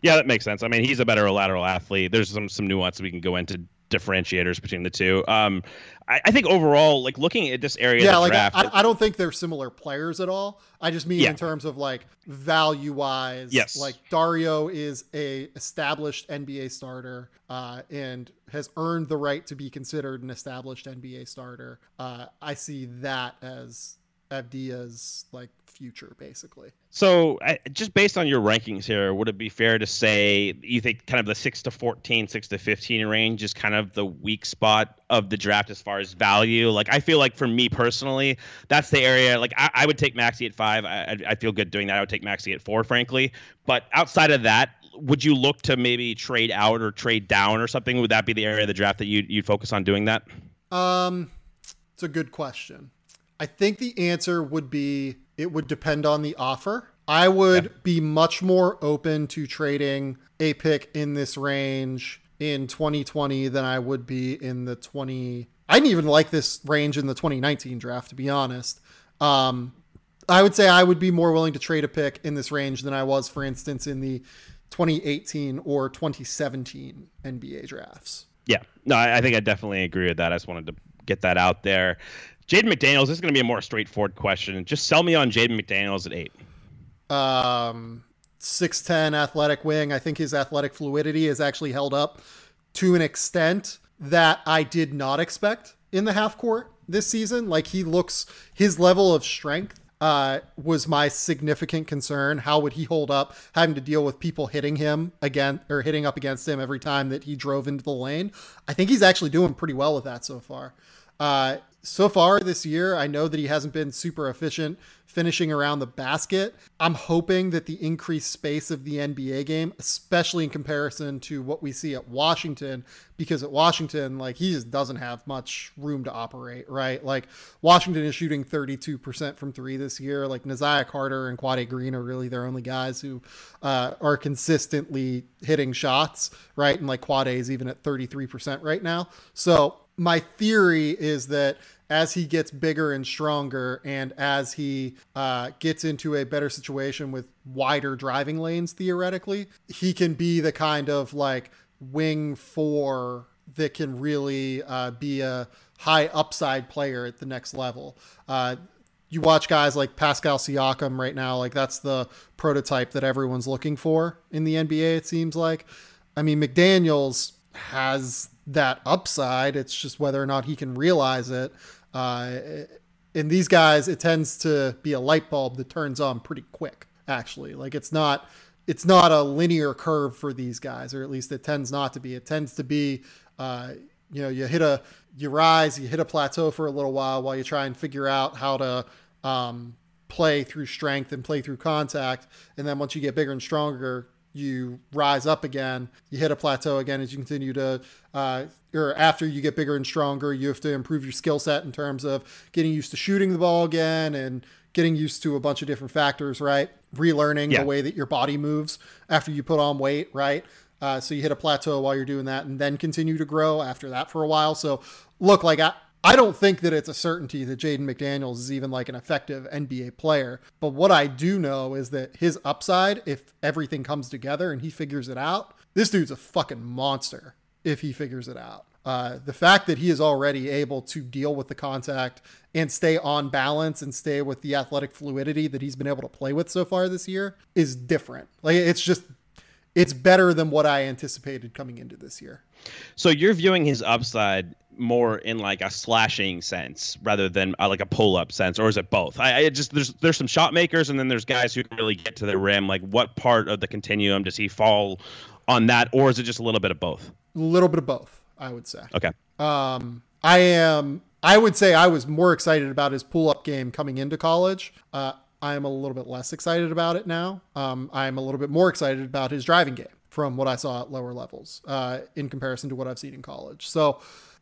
Yeah, that makes sense. I mean, he's a better lateral athlete. There's some some nuance we can go into differentiators between the two. Um, I, I, think overall, like looking at this area, yeah, like draft, I, I, don't think they're similar players at all. I just mean yeah. in terms of like value wise. Yes, like Dario is a established NBA starter uh, and has earned the right to be considered an established NBA starter. Uh, I see that as Avdija's like future, basically. So, just based on your rankings here, would it be fair to say you think kind of the six to 14, six to 15 range is kind of the weak spot of the draft as far as value? Like, I feel like for me personally, that's the area. Like, I, I would take Maxey at five. I, I feel good doing that. I would take Maxey at four, frankly. But outside of that, would you look to maybe trade out or trade down or something? Would that be the area of the draft that you you'd focus on doing that? Um, it's a good question. I think the answer would be it would depend on the offer. I would yeah. be much more open to trading a pick in this range in 2020 than I would be in the 20. I didn't even like this range in the 2019 draft, to be honest. Um, I would say I would be more willing to trade a pick in this range than I was, for instance, in the 2018 or 2017 NBA drafts. Yeah, no, I think I definitely agree with that. I just wanted to get that out there. Jaden McDaniels, this is going to be a more straightforward question. Just sell me on Jaden McDaniels at eight. Um, 6'10 athletic wing. I think his athletic fluidity is actually held up to an extent that I did not expect in the half court this season. Like he looks, his level of strength uh, was my significant concern. How would he hold up having to deal with people hitting him again or hitting up against him every time that he drove into the lane? I think he's actually doing pretty well with that so far. Uh, so far this year, I know that he hasn't been super efficient finishing around the basket. I'm hoping that the increased space of the NBA game, especially in comparison to what we see at Washington, because at Washington, like he just doesn't have much room to operate, right? Like Washington is shooting 32% from three this year. Like Nahziah Carter and Quade Green are really their only guys who uh, are consistently hitting shots, right? And like Quade is even at 33% right now. So my theory is that as he gets bigger and stronger and as he uh, gets into a better situation with wider driving lanes theoretically he can be the kind of like wing four that can really uh, be a high upside player at the next level. Uh, you watch guys like Pascal Siakam right now like that's the prototype that everyone's looking for in the NBA it seems like. I mean McDaniels has that upside. It's just whether or not he can realize it. Uh, in these guys, it tends to be a light bulb that turns on pretty quick. Actually, like it's not it's not a linear curve for these guys, or at least it tends not to be. It tends to be, uh, you know, you hit a you rise, you hit a plateau for a little while while you try and figure out how to um, play through strength and play through contact, and then once you get bigger and stronger, you rise up again, you hit a plateau again as you continue to, uh, or after you get bigger and stronger, you have to improve your skill set in terms of getting used to shooting the ball again and getting used to a bunch of different factors, right? Relearning yeah. the way that your body moves after you put on weight, right? Uh, so you hit a plateau while you're doing that and then continue to grow after that for a while. So look, like I, I don't think that it's a certainty that Jaden McDaniels is even like an effective NBA player. But what I do know is that his upside, if everything comes together and he figures it out, this dude's a fucking monster if he figures it out. Uh, the fact that he is already able to deal with the contact and stay on balance and stay with the athletic fluidity that he's been able to play with so far this year is different. Like it's just it's better than what I anticipated coming into this year. So you're viewing his upside more in like a slashing sense rather than uh, like a pull up sense, or is it both? I, I, just there's there's some shot makers and then there's guys who can really get to the rim. Like what part of the continuum does he fall on that, or is it just a little bit of both? A little bit of both, I would say. Okay. Um, I am. I would say I was more excited about his pull up game coming into college. Uh, I am a little bit less excited about it now. Um, I'm a little bit more excited about his driving game from what I saw at lower levels uh, in comparison to what I've seen in college. So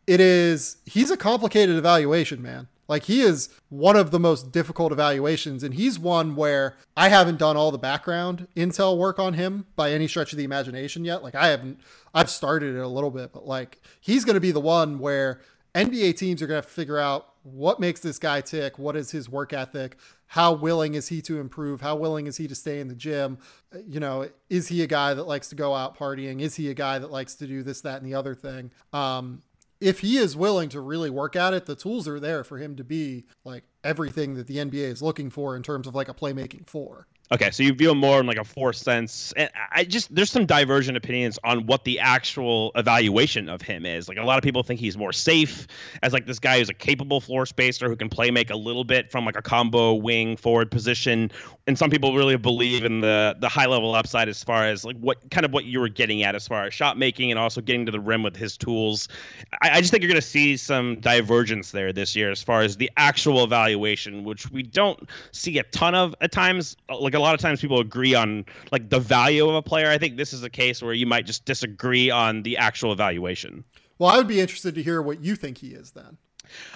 it is he's a complicated evaluation, man. Like he is one of the most difficult evaluations, and he's one where I haven't done all the background intel work on him by any stretch of the imagination yet. Like I haven't, I've started it a little bit, but like he's going to be the one where NBA teams are going to figure out what makes this guy tick, what is his work ethic, how willing is he to improve, how willing is he to stay in the gym, you know, is he a guy that likes to go out partying, is he a guy that likes to do this, that, and the other thing. Um, if he is willing to really work at it, the tools are there for him to be like everything that the NBA is looking for in terms of like a playmaking four. Okay, so you view him more in like a four sense. And I just there's some divergent opinions on what the actual evaluation of him is. Like a lot of people think he's more safe as like this guy who's a capable floor spacer who can play make a little bit from like a combo wing forward position. And some people really believe in the the high level upside as far as like what kind of what you were getting at as far as shot making and also getting to the rim with his tools. I, I just think you're gonna see some divergence there this year as far as the actual evaluation, which we don't see a ton of at times. Uh, like a lot of times people agree on like the value of a player. I think this is a case where you might just disagree on the actual evaluation. Well, I would be interested to hear what you think he is then.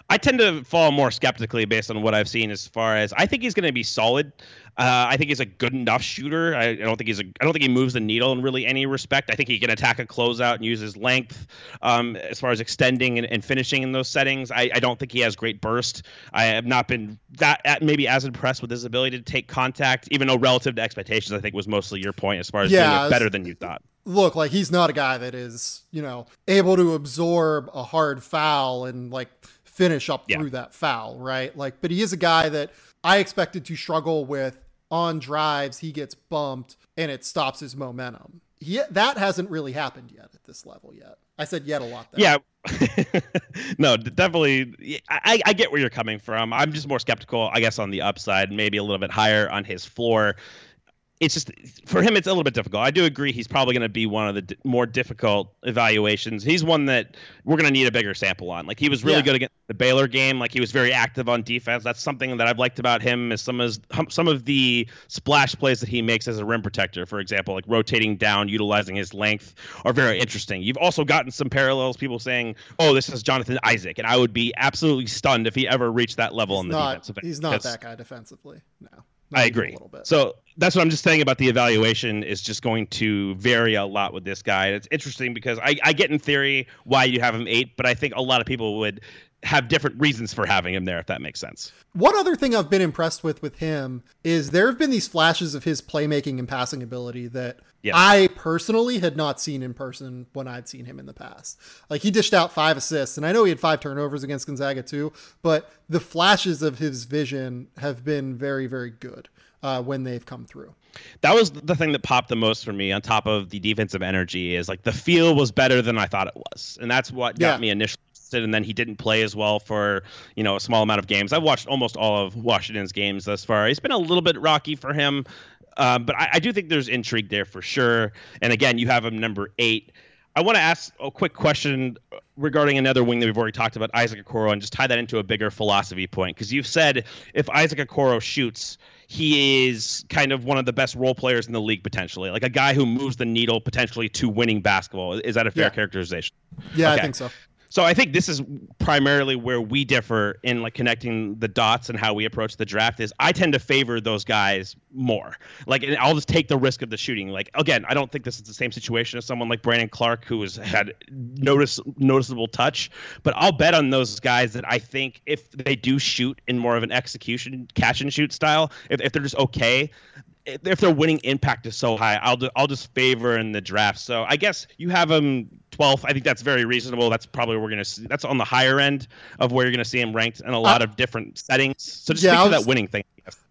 I tend to fall more skeptically based on what I've seen as far as I think he's going to be solid. Uh, I think he's a good enough shooter. I, I, don't think he's a. I don't think he moves the needle in really any respect. I think he can attack a closeout and use his length um, as far as extending and, and, finishing in those settings. I, I, don't think he has great burst. I have not been that maybe as impressed with his ability to take contact, even though relative to expectations, I think was mostly your point as far as yeah, doing it better than you thought look like he's not a guy that is you know able to absorb a hard foul and like finish up yeah. through that foul right? Like but he is a guy that i expected to struggle with on drives. He gets bumped and it stops his momentum. He, that hasn't really happened yet at this level yet. I said yet a lot there. yeah. No definitely. I, I get where you're coming from. I'm just more skeptical i guess on the upside maybe a little bit higher on his floor it's just for him it's a little bit difficult. I do agree he's probably going to be one of the d- more difficult evaluations. He's one that we're going to need a bigger sample on. Like he was really yeah. good against the Baylor game. Like he was very active on defense. That's something that I've liked about him is some of some of the splash plays that he makes as a rim protector, for example, like rotating down, utilizing his length, are very interesting. You've also gotten some parallels. People saying, "Oh, this is Jonathan Isaac," and I would be absolutely stunned if he ever reached that level he's in the not, defensive. He's not that guy defensively. No. I agree. So that's what I'm just saying about the evaluation is just going to vary a lot with this guy. It's interesting because I, I get in theory why you have him eight, but I think a lot of people would have different reasons for having him there, if that makes sense. One other thing I've been impressed with with him is there have been these flashes of his playmaking and passing ability that yes. I personally had not seen in person when I'd seen him in the past. Like he dished out five assists, and I know he had five turnovers against Gonzaga too, but the flashes of his vision have been very, very good uh, when they've come through. That was the thing that popped the most for me on top of the defensive energy is like the feel was better than I thought it was. And that's what got yeah. me initially and then he didn't play as well for you know a small amount of games. I've watched almost all of Washington's games thus far. It's been a little bit rocky for him, um, but I, I, do think there's intrigue there for sure. And again, you have him number eight. I want to ask a quick question regarding another wing that we've already talked about, Isaac Okoro, and just tie that into a bigger philosophy point. Because you've said if Isaac Okoro shoots, he is kind of one of the best role players in the league potentially, like a guy who moves the needle potentially to winning basketball. Is that a fair yeah. characterization? Yeah, okay. I think so. So I think this is primarily where we differ in like connecting the dots and how we approach the draft is I tend to favor those guys more. Like I'll just take the risk of the shooting. Like again, I don't think this is the same situation as someone like Brandon Clarke who has had notice noticeable touch, but I'll bet on those guys that I think if they do shoot in more of an execution catch and shoot style, if, if they're just okay, if their winning impact is so high, I'll do, I'll just favor in the draft. So I guess you have him 12th. I think that's very reasonable. That's probably we're gonna see. That's on the higher end of where you're gonna see him ranked in a lot uh, of different settings. So just yeah, speak to that winning thing.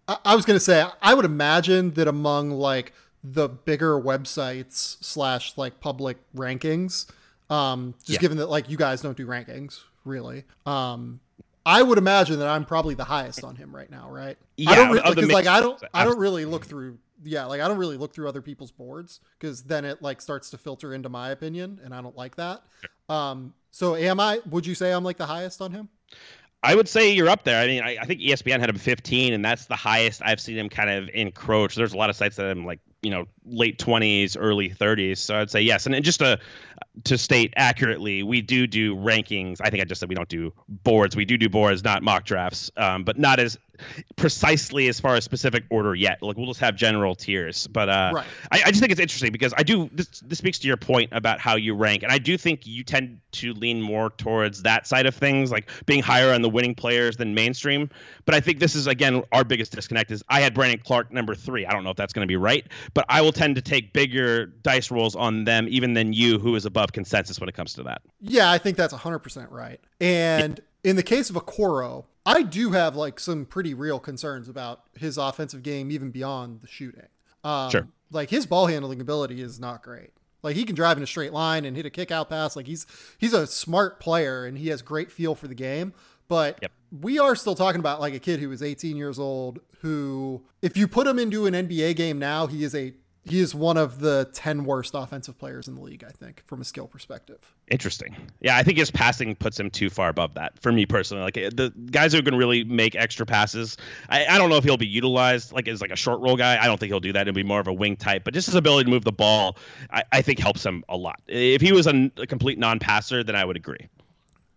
I, I was gonna say I would imagine that among like the bigger websites slash like public rankings, um, just yeah. given that like you guys don't do rankings really, um, I would imagine that I'm probably the highest on him right now, right? Yeah, I don't re- because like I don't I don't really look through yeah, like I don't really look through other people's boards because then it like starts to filter into my opinion and I don't like that. Um so am I would you say I'm like the highest on him? I would say you're up there. I mean, I, I, think ESPN had him 15, and that's the highest I've seen him kind of encroach. There's a lot of sites that I'm like, you know, late 20s, early 30s. So I'd say yes. And just a to state accurately, we do do rankings. I think I just said we don't do boards. We do do boards, not mock drafts, um, but not as precisely as far as specific order yet. Like we'll just have general tiers. But uh, right. I, I, just think it's interesting because I do this. This speaks to your point about how you rank, and I do think you tend to lean more towards that side of things, like being higher on the winning players than mainstream. But I think this is again our biggest disconnect is I had Brandon Clarke number three. I don't know if that's going to be right, but I will tend to take bigger dice rolls on them even than you, who is above consensus when it comes to that. Yeah, I think that's 100% right. And yeah. in the case of Okoro, I do have like some pretty real concerns about his offensive game, even beyond the shooting. Um, sure. Like his ball handling ability is not great. Like he can drive in a straight line and hit a kick out pass. Like he's he's a smart player and he has great feel for the game. But yep. we are still talking about like a kid who is 18 years old who, if you put him into an NBA game now, he is a he is one of the 10 worst offensive players in the league, I think, from a skill perspective. Interesting. Yeah, I think his passing puts him too far above that for me personally. Like eh, the guys who can really make extra passes, I, I don't know if he'll be utilized like as like a short roll guy. I don't think he'll do that. It'll be more of a wing type, but just his ability to move the ball, I, I think helps him a lot. If he was a, a complete non passer, then I would agree.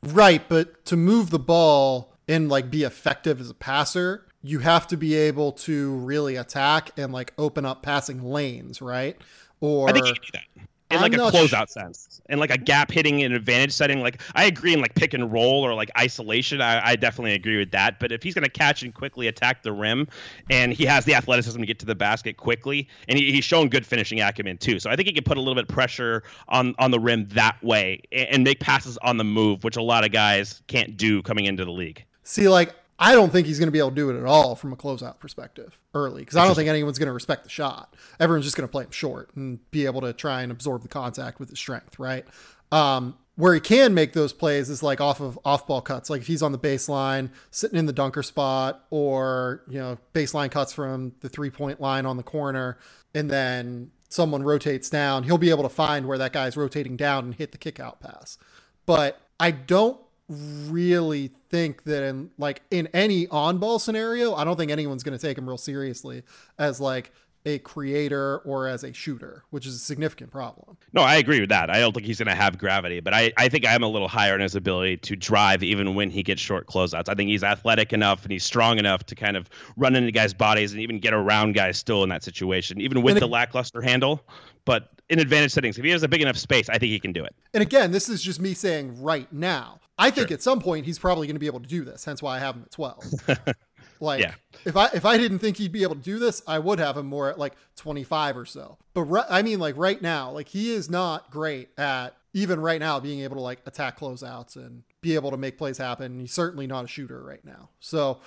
Right, but to move the ball and like be effective as a passer, you have to be able to really attack and like open up passing lanes, right? Or I think you can do that in I'm like a closeout sh- sense, in like a gap hitting and advantage setting. Like I agree in like pick and roll or like isolation. I, I definitely agree with that. But if he's going to catch and quickly attack the rim, and he has the athleticism to get to the basket quickly, and he, he's shown good finishing acumen too, so I think he can put a little bit of pressure on on the rim that way and, and make passes on the move, which a lot of guys can't do coming into the league. See, like I don't think he's going to be able to do it at all from a closeout perspective early because I don't think anyone's going to respect the shot. Everyone's just going to play him short and be able to try and absorb the contact with his strength, right? Um, where he can make those plays is like off of off ball cuts, like if he's on the baseline, sitting in the dunker spot, or you know baseline cuts from the three point line on the corner, and then someone rotates down, he'll be able to find where that guy's rotating down and hit the kick out pass. But I don't really think that in like in any on ball scenario, I don't think anyone's going to take him real seriously as like a creator or as a shooter, which is a significant problem. No, I agree with that. I don't think he's going to have gravity, but I, I think I'm a little higher in his ability to drive even when he gets short closeouts. I think he's athletic enough and he's strong enough to kind of run into guys' bodies and even get around guys still in that situation, even with and the lackluster handle. But in advantage settings, if he has a big enough space, I think he can do it. And again, this is just me saying right now. I think sure. at some point he's probably going to be able to do this. Hence why I have him at 12. like yeah. if I if I didn't think he'd be able to do this, I would have him more at like 25 or so. But re- I mean like right now, like he is not great at even right now being able to like attack closeouts and be able to make plays happen. He's certainly not a shooter right now. So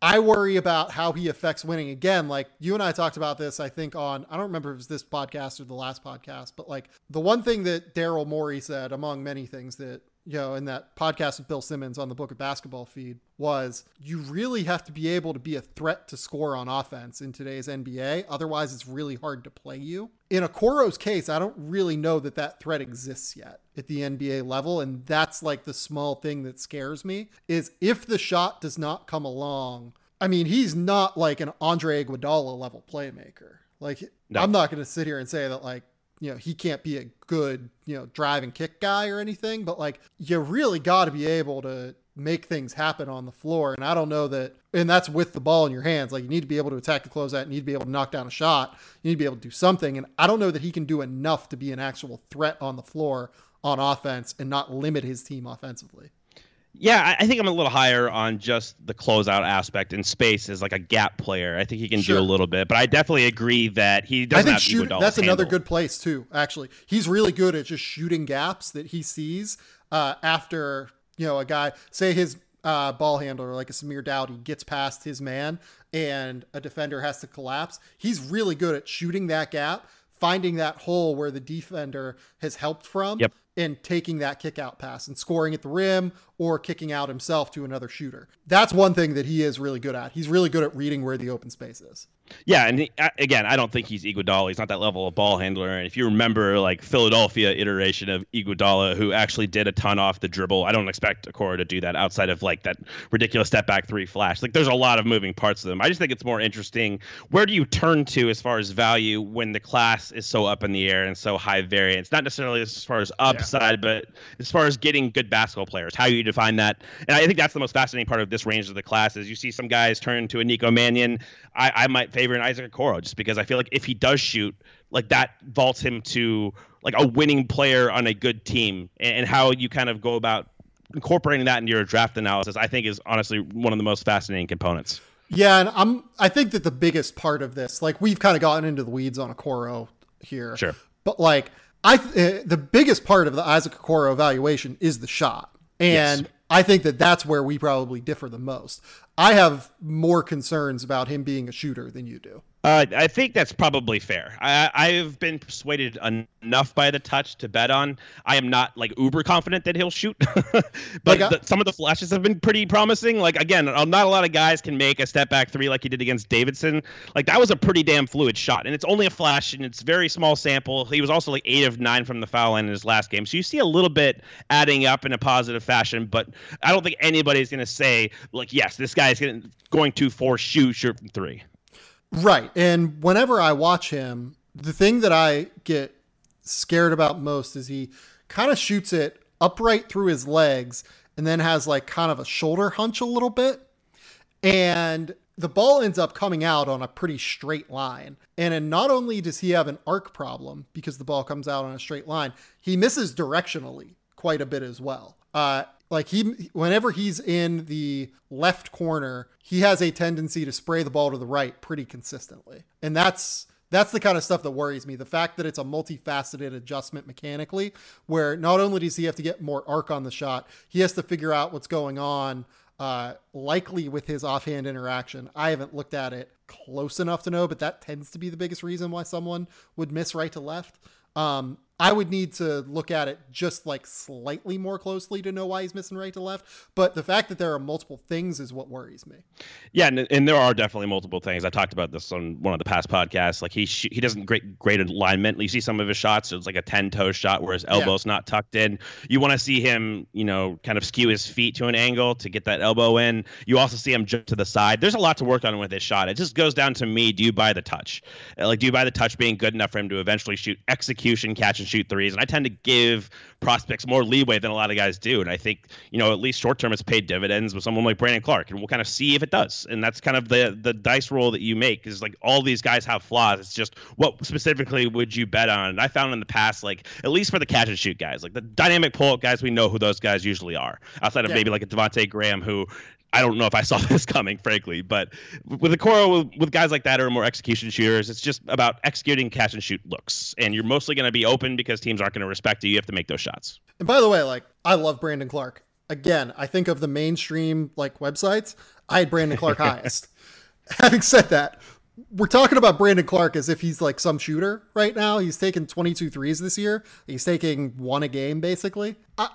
I worry about how he affects winning again. Like you and I talked about this, I think on I don't remember if it was this podcast or the last podcast, but like the one thing that Daryl Morey said, among many things that you know, in that podcast with Bill Simmons on the Book of Basketball feed was you really have to be able to be a threat to score on offense in today's NBA. Otherwise, it's really hard to play you. In Okoro's case, I don't really know that that threat exists yet at the NBA level. And that's like the small thing that scares me is if the shot does not come along. I mean, he's not like an Andre Iguodala level playmaker. Like, no. I'm not going to sit here and say that like you know he can't be a good you know drive and kick guy or anything but like you really got to be able to make things happen on the floor. And i don't know that and that's with the ball in your hands. Like you need to be able to attack the closeout. You need to be able to knock down a shot. You need to be able to do something. And i don't know that he can do enough to be an actual threat on the floor on offense and not limit his team offensively yeah, I think I'm a little higher on just the closeout aspect in space as like a gap player. I think he can sure. do a little bit, but I definitely agree that he doesn't I think shoot, That's handle. another good place too. Actually, he's really good at just shooting gaps that he sees uh, after you know a guy say his uh, ball handler like a Samir Doughty gets past his man and a defender has to collapse. He's really good at shooting that gap, finding that hole where the defender has helped from. Yep and taking that kick out pass and scoring at the rim or kicking out himself to another shooter. That's one thing that he is really good at. He's really good at reading where the open space is. Yeah, and he, again, I don't think he's Iguodala. He's not that level of ball handler. And if you remember, like Philadelphia iteration of Iguodala, who actually did a ton off the dribble, I don't expect Okoro to do that outside of like that ridiculous step back three flash. Like there's a lot of moving parts to them. I just think it's more interesting. Where do you turn to as far as value when the class is so up in the air and so high variance? Not necessarily as far as upside, yeah. but as far as getting good basketball players, how you define that. And I think that's the most fascinating part of this range of the class is you see some guys turn to a Nico Mannion. I, I might favor an Isaac Okoro just because I feel like if he does shoot, like that vaults him to like a winning player on a good team, and, and how you kind of go about incorporating that into your draft analysis, I think is honestly one of the most fascinating components. Yeah, and I'm I think that the biggest part of this, like we've kind of gotten into the weeds on Okoro here, sure, but like I uh, the biggest part of the Isaac Okoro evaluation is the shot, and yes. I think that that's where we probably differ the most. I have more concerns about him being a shooter than you do. Uh, I think that's probably fair. I, have been persuaded enough by the touch to bet on. I am not like uber confident that he'll shoot, but like, uh, the, some of the flashes have been pretty promising. Like again, not a lot of guys can make a step back three like he did against Davidson. Like that was a pretty damn fluid shot, and it's only a flash and it's very small sample. He was also like eight of nine from the foul line in his last game, so you see a little bit adding up in a positive fashion. But I don't think anybody's going to say like, yes, this guy is going to force shoot shoot from three. Right. And whenever I watch him, the thing that I get scared about most is he kind of shoots it upright through his legs and then has like kind of a shoulder hunch a little bit. And the ball ends up coming out on a pretty straight line. And not only does he have an arc problem because the ball comes out on a straight line, he misses directionally quite a bit as well. Uh, like he, whenever he's in the left corner, he has a tendency to spray the ball to the right pretty consistently, and that's that's the kind of stuff that worries me. The fact that it's a multifaceted adjustment mechanically, where not only does he have to get more arc on the shot, he has to figure out what's going on, uh, likely with his offhand interaction. I haven't looked at it close enough to know, but that tends to be the biggest reason why someone would miss right to left. Um, I would need to look at it just like slightly more closely to know why he's missing right to left. But the fact that there are multiple things is what worries me. Yeah, and, and there are definitely multiple things. I talked about this on one of the past podcasts. Like he sh- he doesn't great great alignment. You see some of his shots; it's like a ten toe shot where his elbow's yeah. not tucked in. You want to see him, you know, kind of skew his feet to an angle to get that elbow in. You also see him jump to the side. There's a lot to work on with his shot. It just goes down to me. Do you buy the touch? Like, do you buy the touch being good enough for him to eventually shoot execution, catch and shoot threes? And I tend to give prospects more leeway than a lot of guys do. And I think, you know, at least short term it's paid dividends with someone like Brandon Clarke. And we'll kind of see if it does. And that's kind of the the dice roll that you make is like all these guys have flaws. It's just what specifically would you bet on? And I found in the past, like at least for the catch and shoot guys, like the dynamic pull guys, we know who those guys usually are. Outside of yeah. maybe like a Devonte Graham who I don't know if I saw this coming, frankly. But with a core with, with guys like that who are more execution shooters, it's just about executing catch and shoot looks. And you're mostly going to be open because teams aren't going to respect you. You have to make those shots. And by the way, like I love Brandon Clarke. Again, I think of the mainstream like websites. I had Brandon Clarke highest. Having said that, we're talking about Brandon Clarke as if he's like some shooter right now. He's taken 22 threes this year. He's taking one a game basically. I,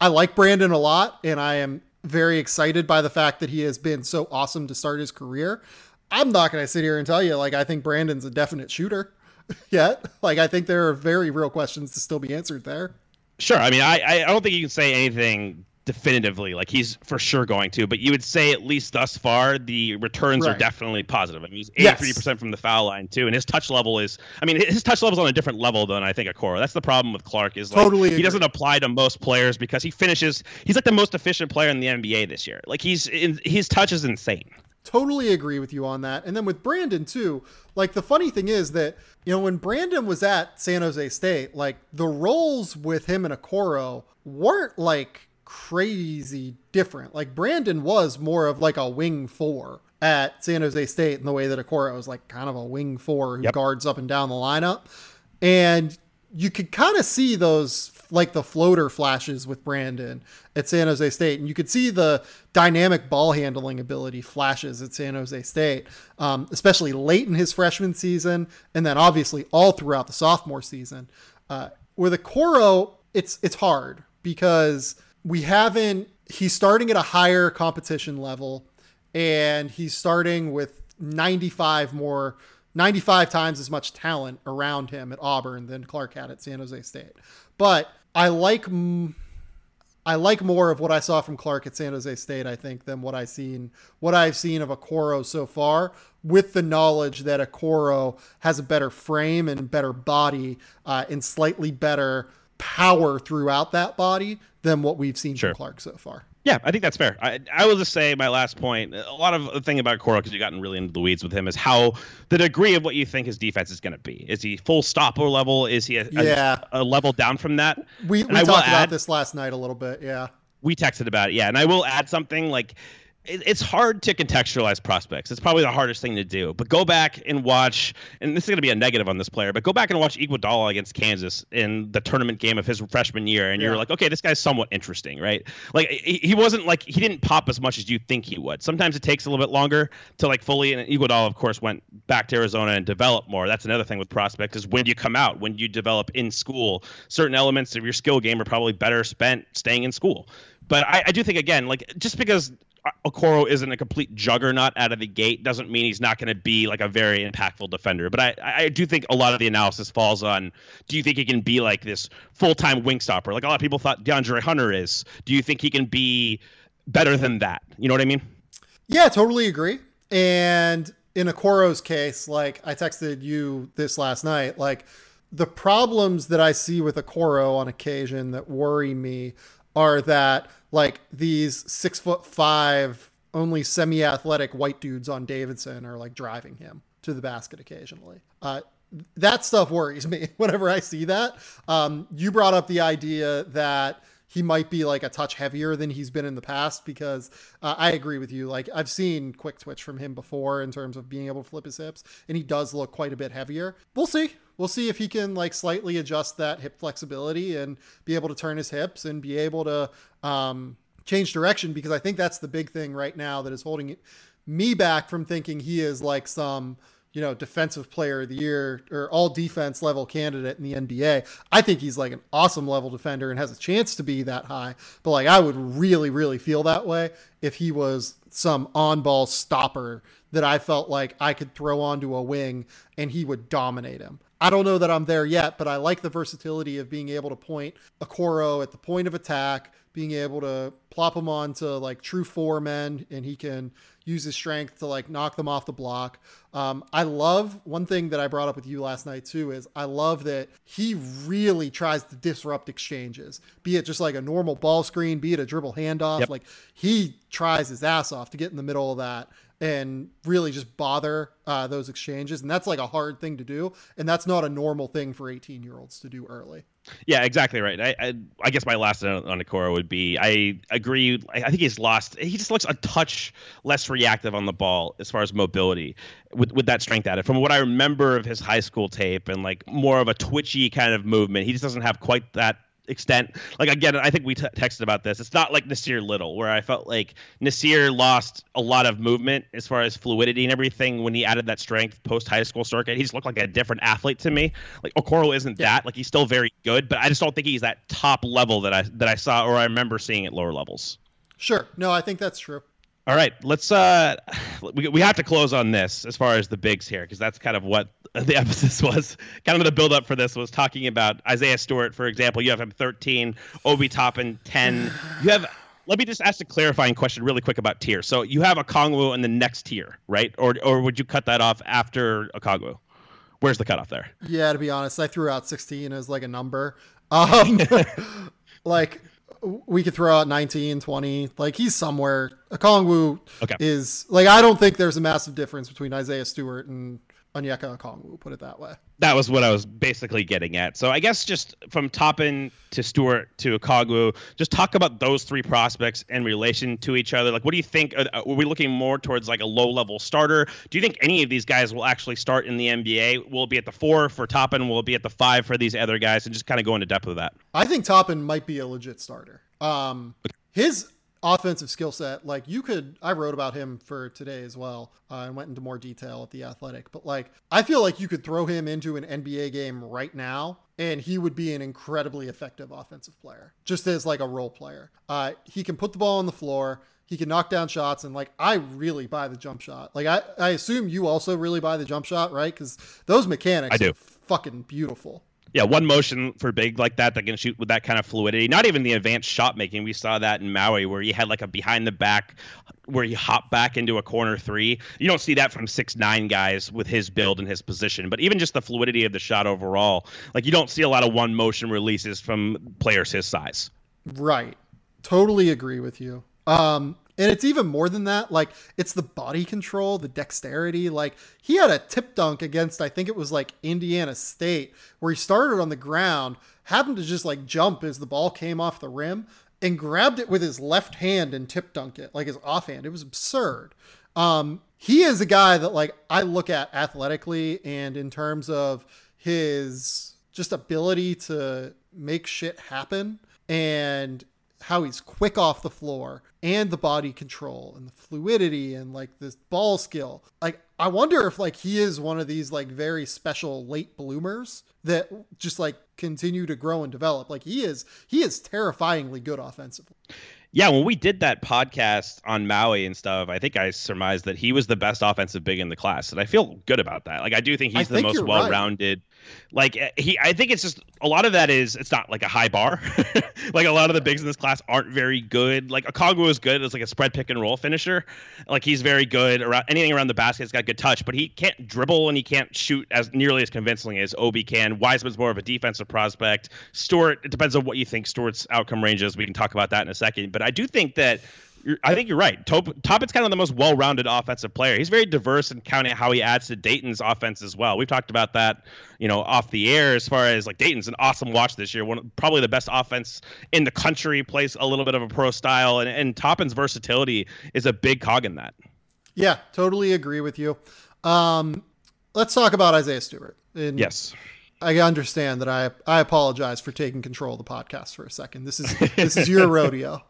I like Brandon a lot, and I am very excited by the fact that he has been so awesome to start his career. I'm not going to sit here and tell you like I think Brandon's a definite shooter yet. Like I think there are very real questions to still be answered there. Sure. I mean, I I don't think you can say anything definitively like he's for sure going to but you would say at least thus far the returns right. are definitely positive i mean he's 83% yes. from the foul line too and his touch level is i mean his touch level is on a different level than i think Okoro that's the problem with Clarke is like totally he agree. doesn't apply to most players because he finishes he's like the most efficient player in the nba this year like he's in, his touch is insane totally agree with you on that and then with brandon too like the funny thing is that you know when brandon was at san jose state like the roles with him and Okoro weren't like crazy different. Like Brandon was more of like a wing four at San Jose State in the way that Okoro was like kind of a wing four who yep. guards up and down the lineup. And you could kind of see those like the floater flashes with Brandon at San Jose State, and you could see the dynamic ball handling ability flashes at San Jose State, um, especially late in his freshman season, and then obviously all throughout the sophomore season. Uh, with Okoro, it's it's hard because we haven't he's starting at a higher competition level and he's starting with 95 more 95 times as much talent around him at Auburn than Clarke had at San Jose State. But I like I like more of what I saw from Clarke at San Jose State, I think, than what I've seen what I've seen of Okoro so far, with the knowledge that Okoro has a better frame and better body uh, and slightly better power throughout that body than what we've seen sure. from Clarke so far. Yeah, I think that's fair. I, I will just say my last point. A lot of the thing about Okoro, because you've gotten really into the weeds with him, is how the degree of what you think his defense is going to be. Is he full stopper level? Is he a, yeah. a, a level down from that? We, we talked about this last night a little bit. Yeah. We texted about it. Yeah. And I will add something like it's hard to contextualize prospects. It's probably the hardest thing to do. But go back and watch, and this is going to be a negative on this player, but go back and watch Iguodala against Kansas in the tournament game of his freshman year, and yeah. you're like, okay, this guy's somewhat interesting, right? Like he wasn't like he didn't pop as much as you think he would. Sometimes it takes a little bit longer to like fully. And Iguodala, of course, went back to Arizona and developed more. That's another thing with prospects is when you come out, when you develop in school, certain elements of your skill game are probably better spent staying in school but I, I, do think again, like just because Okoro isn't a complete juggernaut out of the gate doesn't mean he's not going to be like a very impactful defender. But I, I do think a lot of the analysis falls on do you think he can be like this full time wing stopper? Like a lot of people thought DeAndre Hunter is. Do you think he can be better than that? You know what I mean? Yeah, totally agree. And in Okoro's case, like I texted you this last night, like the problems that I see with Okoro on occasion that worry me are that like these six foot five, only semi athletic white dudes on Davidson are like driving him to the basket occasionally. Uh, that stuff worries me whenever I see that. Um, you brought up the idea that he might be like a touch heavier than he's been in the past because uh, I agree with you. Like I've seen quick twitch from him before in terms of being able to flip his hips, and he does look quite a bit heavier. We'll see. We'll see if he can like slightly adjust that hip flexibility and be able to turn his hips and be able to um, change direction because I think that's the big thing right now that is holding me back from thinking he is like some you know, defensive player of the year or all defense level candidate in the NBA. I think he's like an awesome level defender and has a chance to be that high. But like, I would really, really feel that way if he was some on ball stopper that I felt like I could throw onto a wing and he would dominate him. I don't know that I'm there yet, but I like the versatility of being able to point Okoro at the point of attack, being able to plop him onto like true four men, and he can use his strength to like knock them off the block. Um, I love one thing that I brought up with you last night too is I love that he really tries to disrupt exchanges, be it just like a normal ball screen, be it a dribble handoff. Yep. Like he tries his ass off to get in the middle of that and really just bother uh, those exchanges. And that's like a hard thing to do. And that's not a normal thing for 18 year olds to do early. Yeah, exactly right. I, I, I guess my last on, Okoro would be I agree. I, I think he's lost. He just looks a touch less reactive on the ball as far as mobility with, with that strength at it. From what I remember of his high school tape and like more of a twitchy kind of movement, he just doesn't have quite that extent. Like again, I think we t- texted about this. It's not like Nassir Little, where I felt like Nassir lost a lot of movement as far as fluidity and everything when he added that strength post high school circuit. He just looked like a different athlete to me. Like Okoro isn't yeah. that. Like he's still very good, but I just don't think he's that top level that I that I saw or I remember seeing at lower levels. Sure. No, I think that's true. All right, let's uh we, we have to close on this as far as the bigs here because that's kind of what the emphasis was. Kind of the build up for this was talking about Isaiah Stewart, for example. You have him 13, Obi Toppin 10. You have let me just ask a clarifying question really quick about tier. So you have Okongwu in the next tier, right? Or or would you cut that off after Okongwu? Where's the cutoff there? Yeah, to be honest, I threw out 16 as like a number. Um, like we could throw out 19, 20. Like he's somewhere. Okongwu okay. is like I don't think there's a massive difference between Isaiah Stewart and Onyeka Okongwu, put it that way. That was what I was basically getting at. So I guess just from Toppin to Stewart to Okongwu, just talk about those three prospects in relation to each other. Like, what do you think? Are, are we looking more towards like a low level starter? Do you think any of these guys will actually start in the NBA? Will it be at the four for Toppin? Will it be at the five for these other guys? And just kind of go into depth with that. I think Toppin might be a legit starter. Um, his offensive skill set, like you could, I wrote about him for today as well uh, and went into more detail at the athletic, but like, I feel like you could throw him into an NBA game right now and he would be an incredibly effective offensive player, just as like a role player. Uh, he can put the ball on the floor. He can knock down shots, and like I really buy the jump shot. Like I, I assume you also really buy the jump shot, right? Because those mechanics I do. fucking beautiful yeah, one motion for big like that that can shoot with that kind of fluidity. Not even the advanced shot making. We saw that in Maui where he had like a behind the back where he hopped back into a corner three. You don't see that from six nine guys with his build and his position. But even just the fluidity of the shot overall, like you don't see a lot of one motion releases from players his size. Right. Totally agree with you. Um, and it's even more than that. Like it's the body control, the dexterity. Like he had a tip dunk against, I think it was like Indiana State, where he started on the ground, happened to just like jump as the ball came off the rim, and grabbed it with his left hand and tip dunk it like his offhand. It was absurd. Um, he is a guy that like I look at athletically and in terms of his just ability to make shit happen and how he's quick off the floor and the body control and the fluidity and like this ball skill. Like I wonder if like he is one of these like very special late bloomers that just like continue to grow and develop. Like he is he is terrifyingly good offensively. Yeah, when we did that podcast on Maui and stuff, I think I surmised that he was the best offensive big in the class, and I feel good about that. Like I do think he's I the think most well-rounded. Right like eh, he i think it's just a lot of that is it's not like a high bar. Like a lot of the bigs in this class aren't very good. Like Okongwu is good as like a spread pick and roll finisher. Like he's very good around anything around the basket has got good touch but he can't dribble and he can't shoot as nearly as convincingly as obi can. Wiseman's more of a defensive prospect. Stewart it depends on what you think stewart's outcome range is. We can talk about that in a second. But i do think that I think you're right. Top, Toppin's kind of the most well-rounded offensive player. He's very diverse in counting how he adds to Dayton's offense as well. We've talked about that, you know, off the air as far as like Dayton's an awesome watch this year. One probably the best offense in the country. Plays a little bit of a pro style, and and Toppin's versatility is a big cog in that. Yeah, totally agree with you. Um, let's talk about Isaiah Stewart. And yes. I understand that I I apologize for taking control of the podcast for a second. This is this is your rodeo.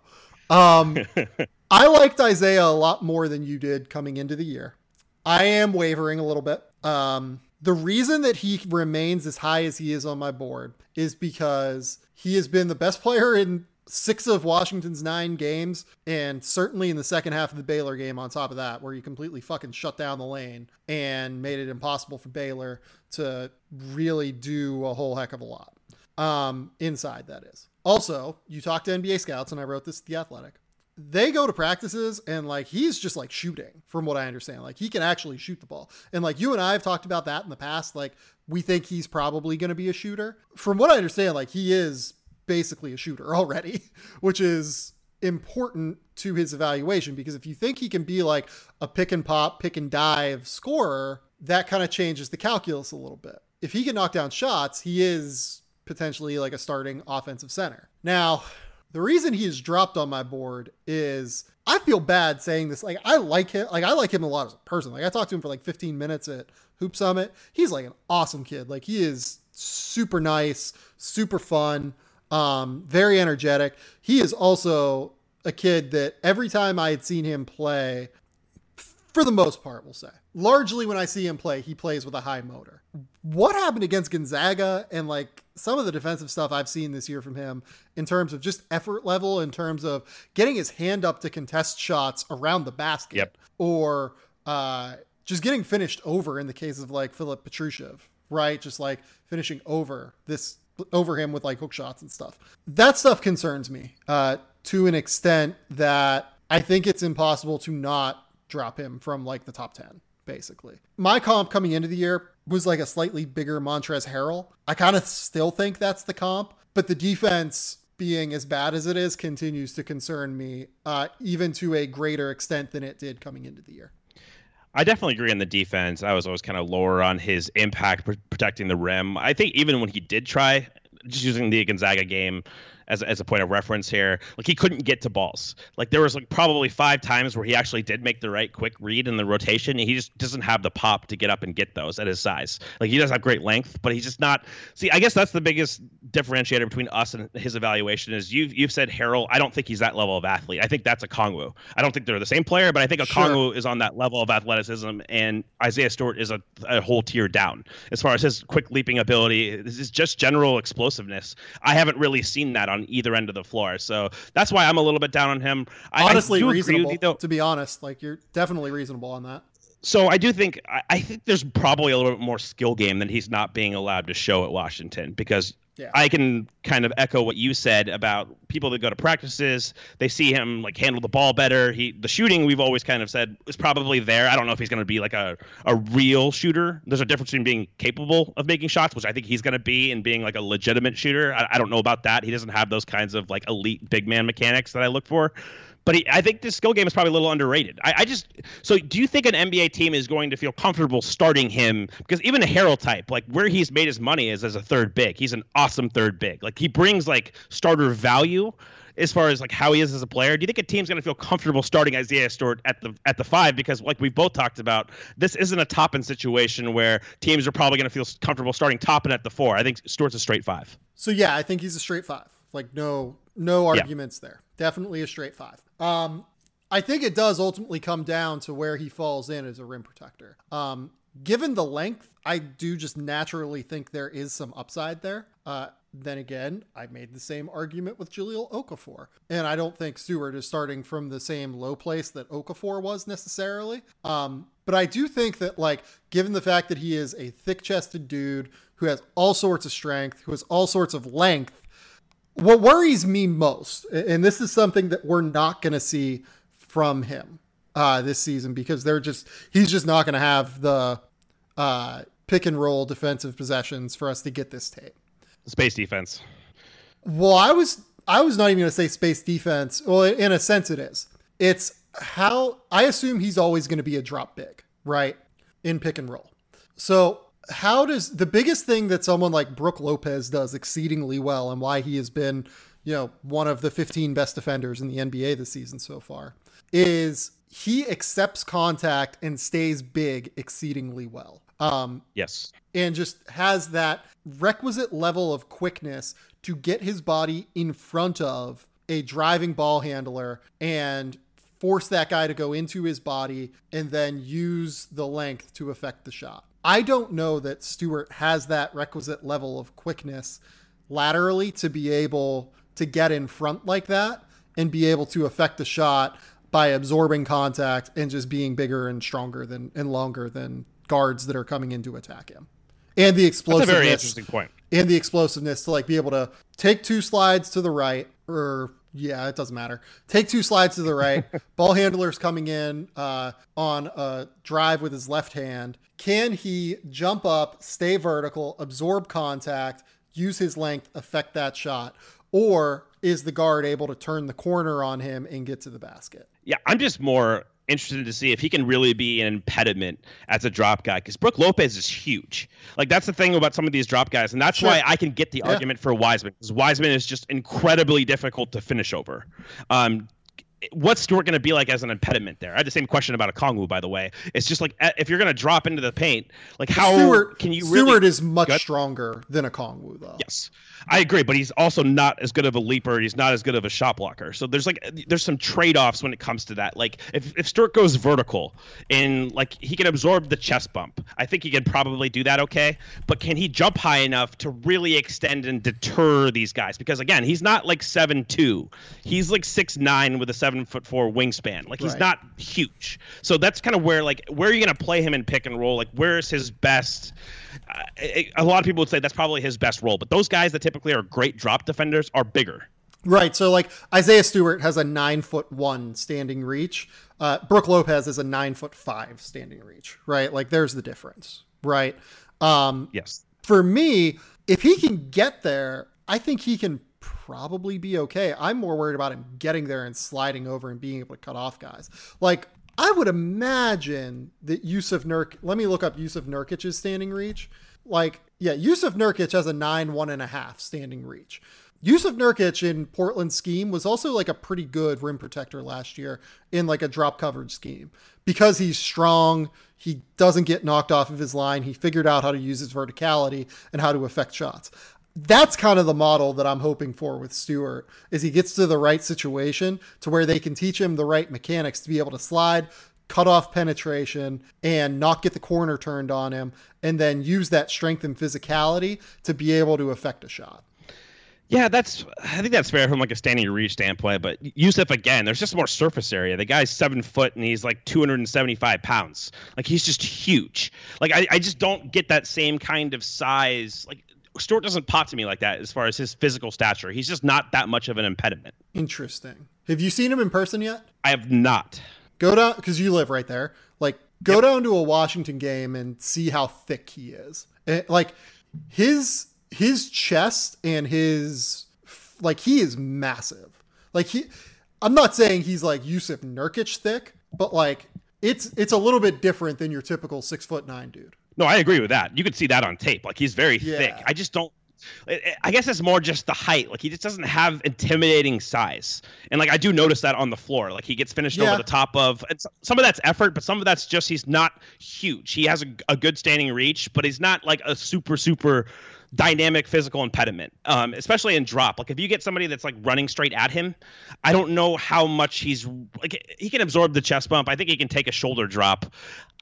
Um, I liked Isaiah a lot more than you did coming into the year. I am wavering a little bit. Um, the reason that he remains as high as he is on my board is because he has been the best player in six of Washington's nine games, and certainly in the second half of the Baylor game, on top of that, where he completely fucking shut down the lane and made it impossible for Baylor to really do a whole heck of a lot. Um, inside, that is. Also, you talk to NBA scouts, and I wrote this to The Athletic. They go to practices and like he's just like shooting, from what I understand. Like he can actually shoot the ball. And like you and I have talked about that in the past. Like we think he's probably going to be a shooter. From what I understand, like he is basically a shooter already, which is important to his evaluation because if you think he can be like a pick and pop, pick and dive scorer, that kind of changes the calculus a little bit. If he can knock down shots, he is potentially like a starting offensive center. Now, the reason he is dropped on my board is I feel bad saying this. Like I like him, like I like him a lot as a person. Like I talked to him for like 15 minutes at Hoop Summit. He's like an awesome kid. Like he is super nice, super fun, um, very energetic. He is also a kid that every time I had seen him play, for the most part, we'll say. Largely when I see him play, he plays with a high motor. What happened against Gonzaga and like some of the defensive stuff I've seen this year from him in terms of just effort level, in terms of getting his hand up to contest shots around the basket, yep. or uh, just getting finished over in the case of like Filip Petrusev, right? Just like finishing over this over him with like hook shots and stuff. That stuff concerns me uh, to an extent that I think it's impossible to not drop him from like the top 10 basically. My comp coming into the year was like a slightly bigger Montrezl Harrell. I kind of still think that's the comp, but the defense being as bad as it is continues to concern me, uh, even to a greater extent than it did coming into the year. I definitely agree on the defense. I was always kind of lower on his impact protecting the rim. I think even when he did try, just using the Gonzaga game as, as a point of reference here. Like he couldn't get to balls. Like there was like probably five times where he actually did make the right quick read in the rotation. he just doesn't have the pop to get up and get those at his size. Like he does have great length, but he's just not. See, I guess that's the biggest differentiator between us and his evaluation is you've you've said Harrell. I don't think he's that level of athlete. I think that's Okongwu. I don't think they're the same player, but I think a sure. is on that level of athleticism, and Isaiah Stewart is a, a whole tier down as far as his quick leaping ability. This is just general explosiveness. I haven't really seen that on either end of the floor, so that's why I'm a little bit down on him. Honestly, I, I reasonable. You, though, to be honest, like you're definitely reasonable on that so I do think I, think there's probably a little bit more skill game than he's not being allowed to show at Washington because yeah. I can kind of echo what you said about people that go to practices. They see him like handle the ball better. He the shooting we've always kind of said is probably there. I don't know if he's going to be like a a real shooter. There's a difference between being capable of making shots, which I think he's going to be, and being like a legitimate shooter. I, I don't know about that. He doesn't have those kinds of like elite big man mechanics that I look for but he, I think this skill game is probably a little underrated. I, I, just so do you think an NBA team is going to feel comfortable starting him because even a Harrell type, like where he's made his money is as a third big. He's an awesome third big. Like he brings like starter value as far as like how he is as a player. Do you think a team's going to feel comfortable starting Isaiah Stewart at the at the five because like we've both talked about, this isn't a Toppin situation where teams are probably going to feel comfortable starting Toppin at the four. I think Stewart's a straight five. So yeah, I think he's a straight five. Like no no arguments yeah. there. Definitely a straight five. Um, I think it does ultimately come down to where he falls in as a rim protector. Um, given the length, I do just naturally think there is some upside there. Uh, then again, I made the same argument with Jahlil Okafor. And I don't think Stewart is starting from the same low place that Okafor was necessarily. Um, but I do think that, like, given the fact that he is a thick chested dude who has all sorts of strength, who has all sorts of length, what worries me most, and this is something that we're not going to see from him uh, this season because they're just he's just not going to have the uh, pick and roll defensive possessions for us to get this tape. Space defense. Well, I was I was not even going to say space defense. Well, in a sense, it is. It's how I assume he's always going to be a drop big, right? In pick and roll. So how does the biggest thing that someone like Brook Lopez does exceedingly well and why he has been, you know, one of the 15 best defenders in the NBA this season so far is he accepts contact and stays big exceedingly well. Um, yes. And just has that requisite level of quickness to get his body in front of a driving ball handler and force that guy to go into his body and then use the length to affect the shot. I don't know that Stewart has that requisite level of quickness laterally to be able to get in front like that and be able to affect the shot by absorbing contact and just being bigger and stronger than and longer than guards that are coming in to attack him. And the explosiveness. That's a very interesting point. And the explosiveness to like be able to take two slides to the right or yeah, it doesn't matter. Take two slides to the right. Ball handler's coming in uh, on a drive with his left hand. Can he jump up, stay vertical, absorb contact, use his length, affect that shot? Or is the guard able to turn the corner on him and get to the basket? Yeah, I'm just more interested to see if he can really be an impediment as a drop guy because Brook Lopez is huge. Like that's the thing about some of these drop guys, and that's sure. why I can get the yeah. argument for Wiseman because Wiseman is just incredibly difficult to finish over. Um, what's Stewart going to be like as an impediment there? I had the same question about Okongwu, by the way. It's just like eh, if you're going to drop into the paint, like how Stewart, can you? Stewart really is much stronger than Okongwu, though. Yes, I agree, but he's also not as good of a leaper. He's not as good of a shot blocker. So there's like there's some trade offs when it comes to that. Like if if Stewart goes vertical and like he can absorb the chest bump, I think he can probably do that okay. But can he jump high enough to really extend and deter these guys? Because again, he's not like seven two. He's like six nine with a seven foot four wingspan. Like he's right. not huge. So that's kind of where like where are you going to play him in pick and roll? Like where is his best? Uh, a lot of people would say that's probably his best role. But those guys that typically are great drop defenders are bigger. Right. So like Isaiah Stewart has a nine foot one standing reach. Uh, Brook Lopez is a nine foot five standing reach. Right. Like there's the difference. Right. Um, yes. For me, if he can get there, I think he can probably be okay. I'm more worried about him getting there and sliding over and being able to cut off guys. Like I would imagine that Jusuf Nurk. Let me look up Jusuf Nurkic's standing reach. Like, yeah, Jusuf Nurkic has a nine one and a half standing reach. Jusuf Nurkic in Portland's scheme was also like a pretty good rim protector last year in like a drop coverage scheme because he's strong. He doesn't get knocked off of his line. He figured out how to use his verticality and how to affect shots. That's kind of the model that I'm hoping for with Stewart is he gets to the right situation to where they can teach him the right mechanics to be able to slide, cut off penetration and not get the corner turned on him and then use that strength and physicality to be able to affect a shot. Yeah, that's. I think that's fair from like a standing reach standpoint. But Jusuf again, there's just more surface area. The guy's seven foot and he's like 275 pounds. Like he's just huge. Like I, I just don't get that same kind of size. Like Stewart doesn't pop to me like that as far as his physical stature. He's just not that much of an impediment. Interesting. Have you seen him in person yet? I have not. Go down because you live right there. Like go yep. down to a Washington game and see how thick he is. It, like his his chest and his like he is massive. Like he I'm not saying he's like Jusuf Nurkic thick, but like it's it's a little bit different than your typical six foot nine dude. No, I agree with that. You could see that on tape. Like he's very yeah. thick. I just don't I guess it's more just the height. Like he just doesn't have intimidating size, and like I do notice that on the floor. Like he gets finished yeah. over the top of. some of that's effort, but some of that's just he's not huge. He has a, a good standing reach, but he's not like a super super dynamic physical impediment, um, especially in drop. Like if you get somebody that's like running straight at him, I don't know how much he's like he can absorb the chest bump. I think he can take a shoulder drop.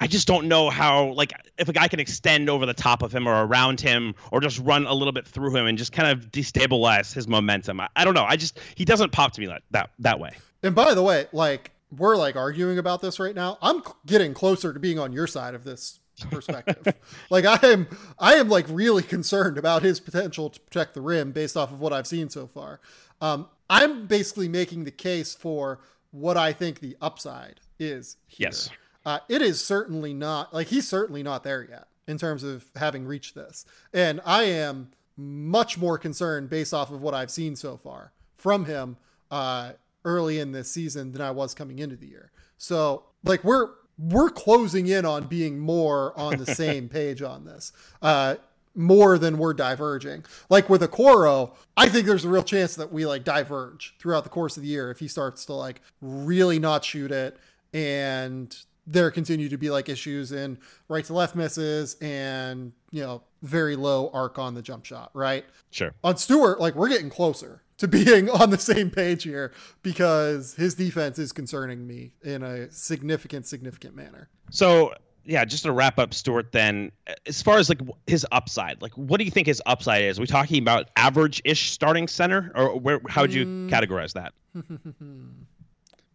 I just don't know how like if a guy can extend over the top of him or around him or just run a little bit through him and just kind of destabilize his momentum. I, I don't know. I just he doesn't pop to me like that that way. And by the way, like we're like arguing about this right now. I'm getting closer to being on your side of this perspective. like I am I am like really concerned about his potential to protect the rim based off of what I've seen so far. Um, I'm basically making the case for what I think the upside is here. Yes. Uh, it is certainly not like he's certainly not there yet in terms of having reached this. And I am much more concerned based off of what I've seen so far from him uh, early in this season than I was coming into the year. So like we're we're closing in on being more on the same page on this. Uh, more than we're diverging. Like with Okoro, I think there's a real chance that we like diverge throughout the course of the year if he starts to like really not shoot it and there continue to be like issues in right to left misses and you know very low arc on the jump shot right sure on stewart like we're getting closer to being on the same page here because his defense is concerning me in a significant, significant manner. So, yeah, just to wrap up Stewart, then, as far as like his upside, like what do you think his upside is? Are we talking about average-ish starting center, or where? How would you mm. categorize that?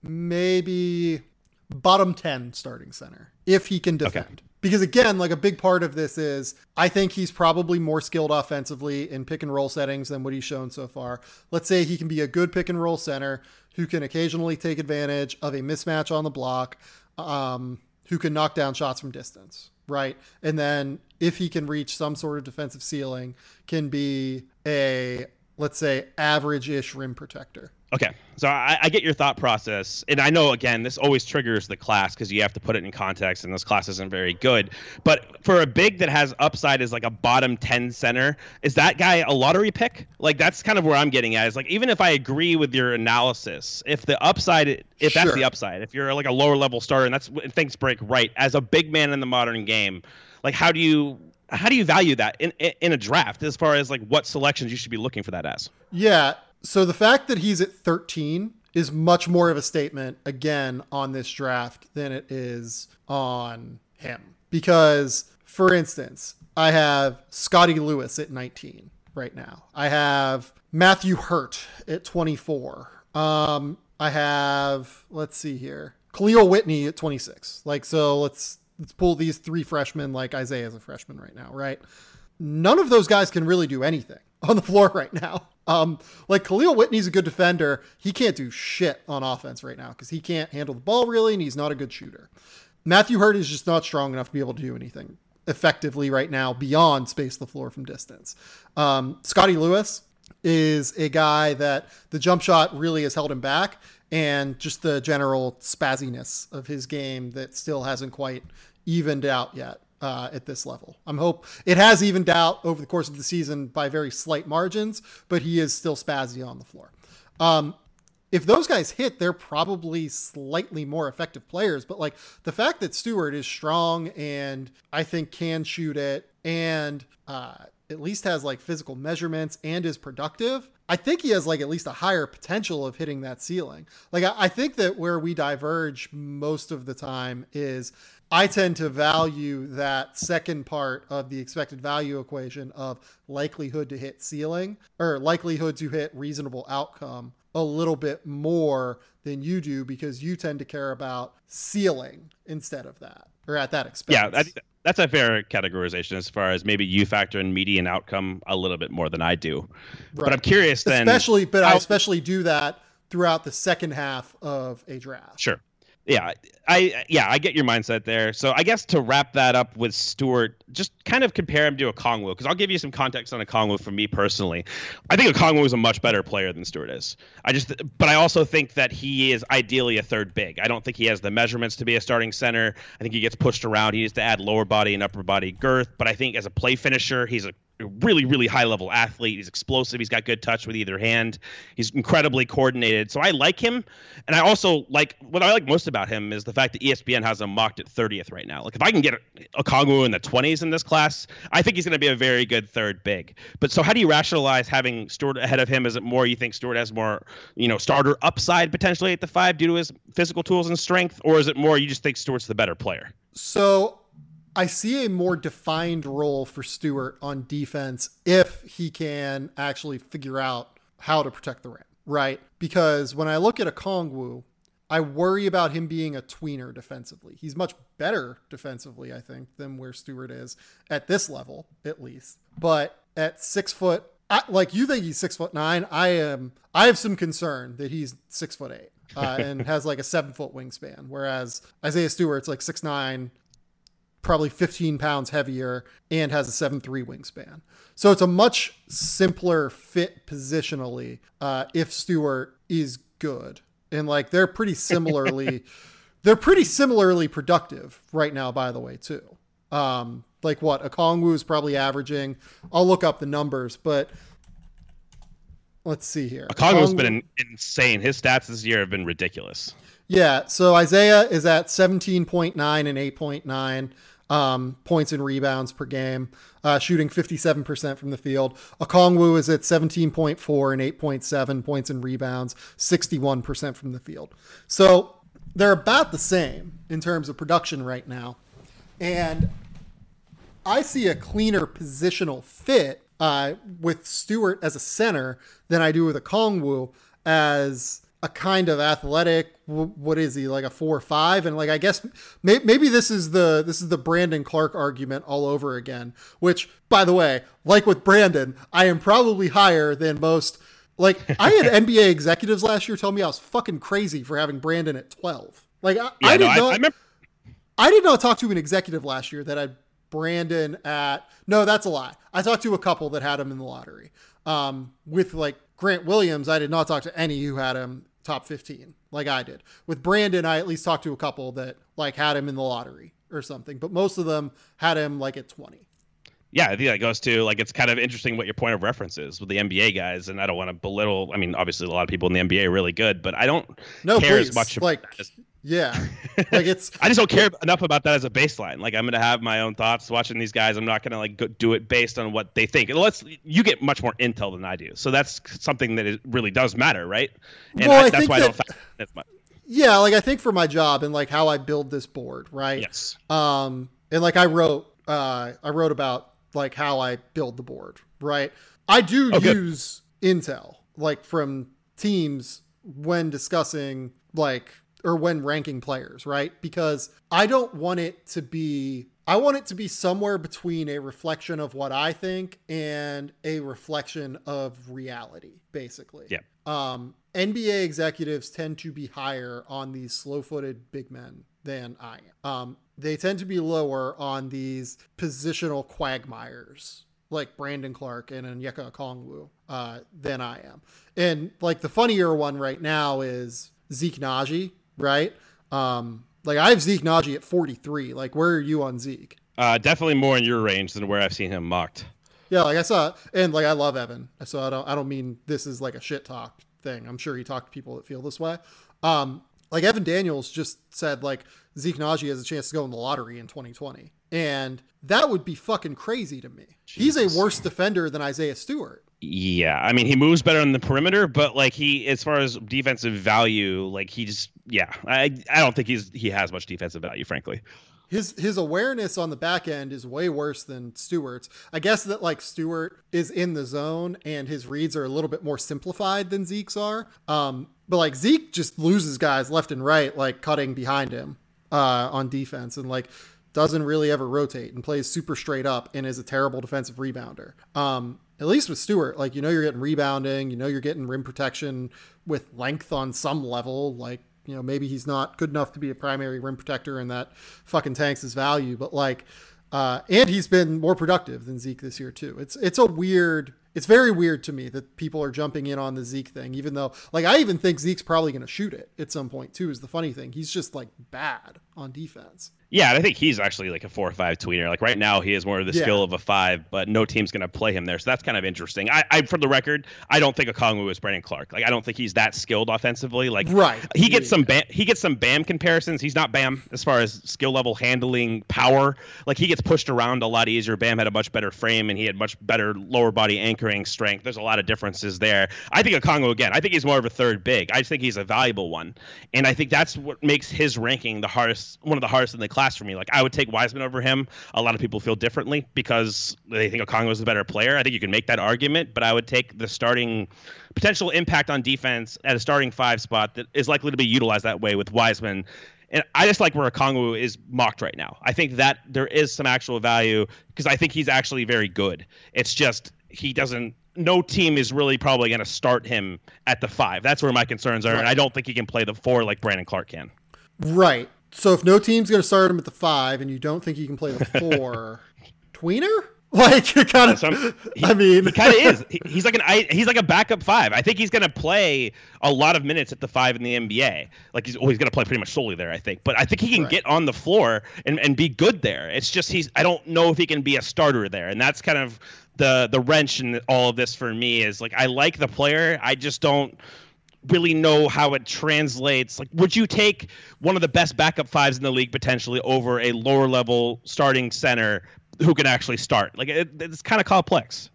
Maybe bottom ten starting center if he can defend. Okay because again, like a big part of this is I think he's probably more skilled offensively in pick and roll settings than what he's shown so far. Let's say he can be a good pick and roll center who can occasionally take advantage of a mismatch on the block, um, who can knock down shots from distance, right? And then if he can reach some sort of defensive ceiling, can be a let's say average-ish rim protector. Okay, so I, I, get your thought process, and I know again this always triggers the class because you have to put it in context, and this class isn't very good. But for a big that has upside as like a bottom ten center, is that guy a lottery pick? Like that's kind of where I'm getting at. Is like even if I agree with your analysis, if the upside, if sure. that's the upside, if you're like a lower level starter and that's things break right as a big man in the modern game, like how do you how do you value that in, in, in a draft as far as like what selections you should be looking for that as? Yeah, so the fact that he's at 13 is much more of a statement again on this draft than it is on him. Because, for instance, I have Scottie Lewis at 19 right now. I have Matthew Hurt at 24. Um, I have, let's see here, Kahlil Whitney at 26. Like, so let's let's pull these three freshmen like Isaiah's a freshman right now, right? None of those guys can really do anything on the floor right now. Um, like Kahlil Whitney's a good defender. He can't do shit on offense right now because he can't handle the ball really, and he's not a good shooter. Matthew Hurt is just not strong enough to be able to do anything effectively right now beyond space the floor from distance. Um, Scottie Lewis is a guy that the jump shot really has held him back, and just the general spazziness of his game that still hasn't quite evened out yet. Uh, at this level. I'm hope it has evened out over the course of the season by very slight margins, but he is still spazzy on the floor. Um, if those guys hit, they're probably slightly more effective players. But like the fact that Stewart is strong and I think can shoot it and uh, at least has like physical measurements and is productive, I think he has like at least a higher potential of hitting that ceiling. Like I, I think that where we diverge most of the time is I tend to value that second part of the expected value equation of likelihood to hit ceiling or likelihood to hit reasonable outcome a little bit more than you do because you tend to care about ceiling instead of that or at that expense. Yeah, I think that's a fair categorization as far as maybe you factor in median outcome a little bit more than I do. Right. But I'm curious then. Especially, but how, I especially do that throughout the second half of a draft. Sure yeah, I yeah, I get your mindset there. So I guess to wrap that up with Stewart, just kind of compare him to Okongwu because I'll give you some context on Okongwu for me personally. I think Okongwu is a much better player than Stewart is. I just, but I also think that he is ideally a third big. I don't think he has the measurements to be a starting center. I think he gets pushed around. He needs to add lower body and upper body girth. But I think as a play finisher, he's a really, really high level athlete. He's explosive. He's got good touch with either hand. He's incredibly coordinated. So I like him. And I also like what I like most about him is the fact that ESPN has him mocked at 30th right now. Like if I can get a Okongwu in the 20s in this class, I think he's going to be a very good third big. But so how do you rationalize having Stewart ahead of him? Is it more you think Stewart has more, you know, starter upside potentially at the five due to his physical tools and strength? Or is it more you just think Stewart's the better player? So I see a more defined role for Stewart on defense if he can actually figure out how to protect the rim, right? Because when I look at Okongwu, I worry about him being a tweener defensively. He's much better defensively, I think, than where Stewart is at this level, at least. But at six foot, I, like you think he's six foot nine, I am. I have some concern that he's six foot eight. Uh, and has like a seven foot wingspan, whereas Isaiah Stewart's like six nine, probably 15 pounds heavier and has a 7-3 wingspan. So it's a much simpler fit positionally uh, if Stewart is good. And like they're pretty similarly they're pretty similarly productive right now, by the way, too. Um, like what Okongwu is probably averaging. I'll look up the numbers, but let's see here. Okongwu's been insane. His stats this year have been ridiculous. Yeah, so Isaiah is at 17.9 and 8.9 um, points and rebounds per game, uh, shooting 57% from the field. Okongwu is at 17.4 and 8.7 points and rebounds, 61% from the field. So they're about the same in terms of production right now. And I see a cleaner positional fit uh, with Stewart as a center than I do with Okongwu as a kind of athletic what is he like a four or five? And like i guess may, maybe this is the this is the brandon Clarke argument all over again which by the way like with brandon i am probably higher than most. Like i had nba executives last year tell me i was fucking crazy for having brandon at 12 like i, yeah, I did no, not I, I, remember- I did not talk to an executive last year that had brandon at no that's a lie. I talked to a couple that had him in the lottery. Um, with like Grant Williams, I did not talk to any who had him top 15 like I did. With Brandon, I at least talked to a couple that like had him in the lottery or something, but most of them had him like at 20. Yeah, I think that goes to like it's kind of interesting what your point of reference is with the NBA guys, and I don't want to belittle. I mean, obviously, a lot of people in the NBA are really good, but I don't no, care please. as much like as, yeah, like it's. I just don't care enough about that as a baseline. Like I'm gonna have my own thoughts watching these guys. I'm not gonna like go, do it based on what they think. Unless you get much more intel than I do, so that's something that it really does matter, right? And well, I, I that's why that, I don't. Much. Yeah, like I think for my job and like how I build this board, right? Yes. Um, and like I wrote, uh, I wrote about like how I build the board, right? I do oh, use intel like from teams when discussing like or when ranking players, right? Because I don't want it to be I want it to be somewhere between a reflection of what I think and a reflection of reality, basically. Yeah. Um, NBA executives tend to be higher on these slow-footed big men than I am. Um, they tend to be lower on these positional quagmires like Brandon Clarke and Onyeka Okongwu uh, than I am. And like the funnier one right now is Zeke Nnaji, right? Um, like I have Zeke Nnaji at 43. Like where are you on Zeke? Uh, definitely more in your range than where I've seen him mocked. Yeah, like I saw, and like I love Evan, so I don't I don't mean this is like a shit talk thing. I'm sure he talked to people that feel this way. Um, like Evan Daniels just said, like Zeke Nnaji has a chance to go in the lottery in 2020, and that would be fucking crazy to me. Jesus. He's a worse defender than Isaiah Stewart. Yeah, I mean he moves better on the perimeter, but like he, as far as defensive value, like he just, yeah, I, I don't think he's he has much defensive value, frankly his his awareness on the back end is way worse than Stewart's. I guess that like Stewart is in the zone and his reads are a little bit more simplified than Zeke's are. Um, but like Zeke just loses guys left and right, like cutting behind him uh, on defense, and like doesn't really ever rotate and plays super straight up and is a terrible defensive rebounder. Um, at least with Stewart, like you know you're getting rebounding, you know you're getting rim protection with length on some level, like you know, maybe he's not good enough to be a primary rim protector and that fucking tanks his value, but like, uh, and he's been more productive than Zeke this year too. It's it's a weird, it's very weird to me that people are jumping in on the Zeke thing, even though like I even think Zeke's probably going to shoot it at some point too. Is the funny thing? He's just like bad on defense. Yeah, I think he's actually like a four or five tweener. Like right now, he is more of the yeah. skill of a five, but no team's going to play him there. So that's kind of interesting. I, I, for the record, I don't think Okongwu is Brandon Clarke. Like I don't think he's that skilled offensively. Like right, he gets yeah. some Bam, he gets some Bam comparisons. He's not Bam as far as skill level, handling, power. Like he gets pushed around a lot easier. Bam had a much better frame and he had much better lower body anchoring strength. There's a lot of differences there. I think Okongwu again. I think he's more of a third big. I think he's a valuable one, and I think that's what makes his ranking the hardest, one of the hardest in the class for me. Like I would take Wiseman over him. A lot of people feel differently because they think Okongwu is a better player. I think you can make that argument, but I would take the starting potential impact on defense at a starting five spot that is likely to be utilized that way with Wiseman. And I just like where Okongwu is mocked right now. I think that there is some actual value because I think he's actually very good. It's just he doesn't no team is really probably going to start him at the five. That's where my concerns are, and I don't think he can play the four like Brandon Clarke can. Right. So if no team's going to start him at the five, and you don't think he can play the four, tweener, like you're kind of. He, I mean, he kind of is. He, he's like an he's like a backup five. I think he's going to play a lot of minutes at the five in the NBA. Like he's always going to play pretty much solely there. I think, but I think he can right. get on the floor and and be good there. It's just he's. I don't know if he can be a starter there, and that's kind of the the wrench in all of this for me. Is like I like the player. I just don't really know how it translates. Like, would you take one of the best backup fives in the league potentially over a lower level starting center who can actually start? Like, it, it's kind of complex.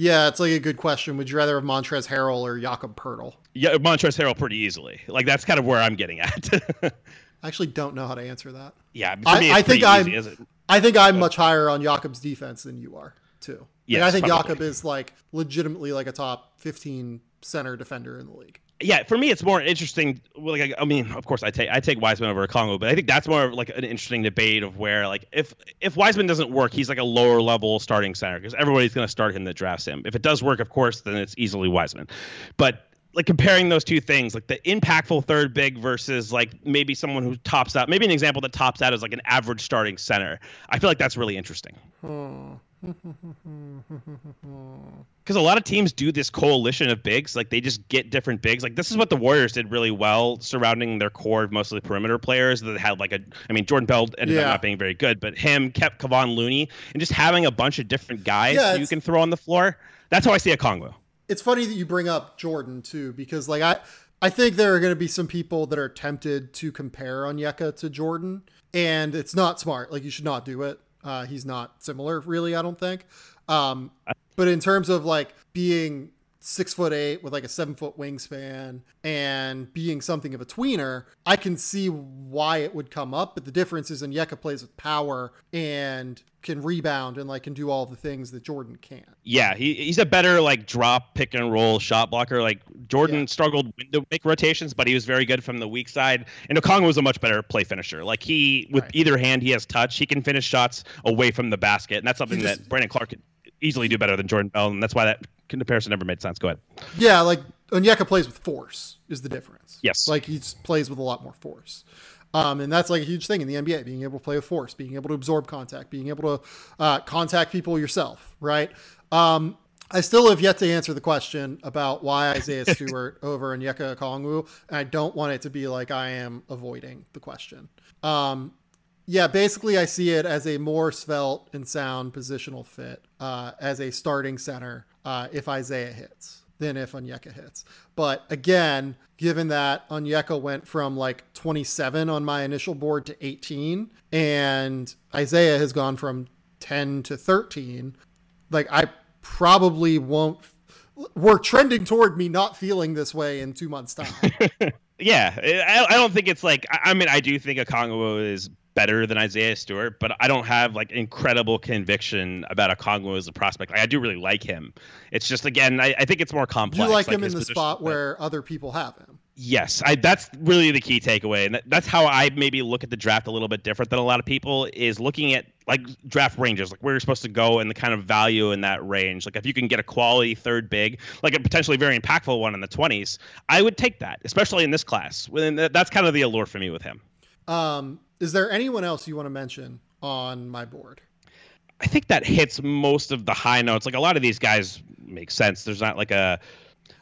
Yeah, it's like a good question. Would you rather have Montrezl Harrell or Jakob Poeltl? Yeah, Montrezl Harrell pretty easily. Like that's kind of where I'm getting at. I actually don't know how to answer that. Yeah, I, I, think I'm. I think I'm much higher on Jakob's defense than you are too. Yeah, like, I think probably. Jakob is like legitimately like a top 15 center defender in the league yeah, for me, it's more interesting. Like, I mean, of course, I take I take Wiseman over Okongwu, but I think that's more of like an interesting debate of where, like, if if Wiseman doesn't work, he's like a lower level starting center because everybody's going to start him that drafts him. If it does work, of course, then it's easily Wiseman. But like comparing those two things, like the impactful third big versus like maybe someone who tops out, maybe an example that tops out is like an average starting center. I feel like that's really interesting. Hmm. Because a lot of teams do this coalition of bigs, like they just get different bigs. Like this is what the Warriors did really well, surrounding their core of mostly perimeter players that had like a. I mean, Jordan Bell ended yeah. up not being very good, but him kept Kevon Looney and just having a bunch of different guys yeah, you can throw on the floor. That's how I see Okongwu. It's funny that you bring up Jordan too, because like I, I think there are going to be some people that are tempted to compare Onyeka to Jordan, and it's not smart. Like you should not do it. Uh, he's not similar, really. I don't think. Um, but in terms of like being six foot eight with like a seven foot wingspan and being something of a tweener, I can see why it would come up. But the difference is Onyeka plays with power and can rebound and like can do all the things that Jordan can't. Yeah, he, he's a better like drop, pick and roll shot blocker. Like Jordan yeah. struggled to make rotations, but he was very good from the weak side. And Okongwu was a much better play finisher. Like he with right. either hand he has touch. He can finish shots away from the basket, and that's something just, that Brandon could easily do better than Jordan Bell, and that's why that comparison never made sense. Go ahead. Yeah, like Onyeka plays with force is the difference. Yes, like he plays with a lot more force. Um, and that's like a huge thing in the NBA, being able to play with force, being able to absorb contact, being able to uh, contact people yourself, right? Um, I still have yet to answer the question about why Isaiah Stewart over Onyeka Okongwu, and I don't want it to be like I am avoiding the question. Um, Yeah, basically, I see it as a more svelte and sound positional fit uh, as a starting center uh, if Isaiah hits than if Onyeka hits. But again, given that Onyeka went from like 27 on my initial board to 18, and Isaiah has gone from 10 to 13, like I probably won't. We're trending toward me not feeling this way in two months' time. yeah, I, don't think it's like. I, mean, I do think a Okongwu is better than Isaiah Stewart, but I don't have like incredible conviction about Okongwu as a prospect. Like, I do really like him. It's just again, I, I think it's more complex. You like, like him in the spot where other people have him. Yes, I, that's really the key takeaway, and that, that's how I maybe look at the draft a little bit different than a lot of people. Is looking at like draft ranges, like where you're supposed to go and the kind of value in that range. Like if you can get a quality third big, like a potentially very impactful one in the 20s, I would take that, especially in this class. That's kind of the allure for me with him. Um, is there anyone else you want to mention on my board? I think that hits most of the high notes. Like a lot of these guys make sense. There's not like a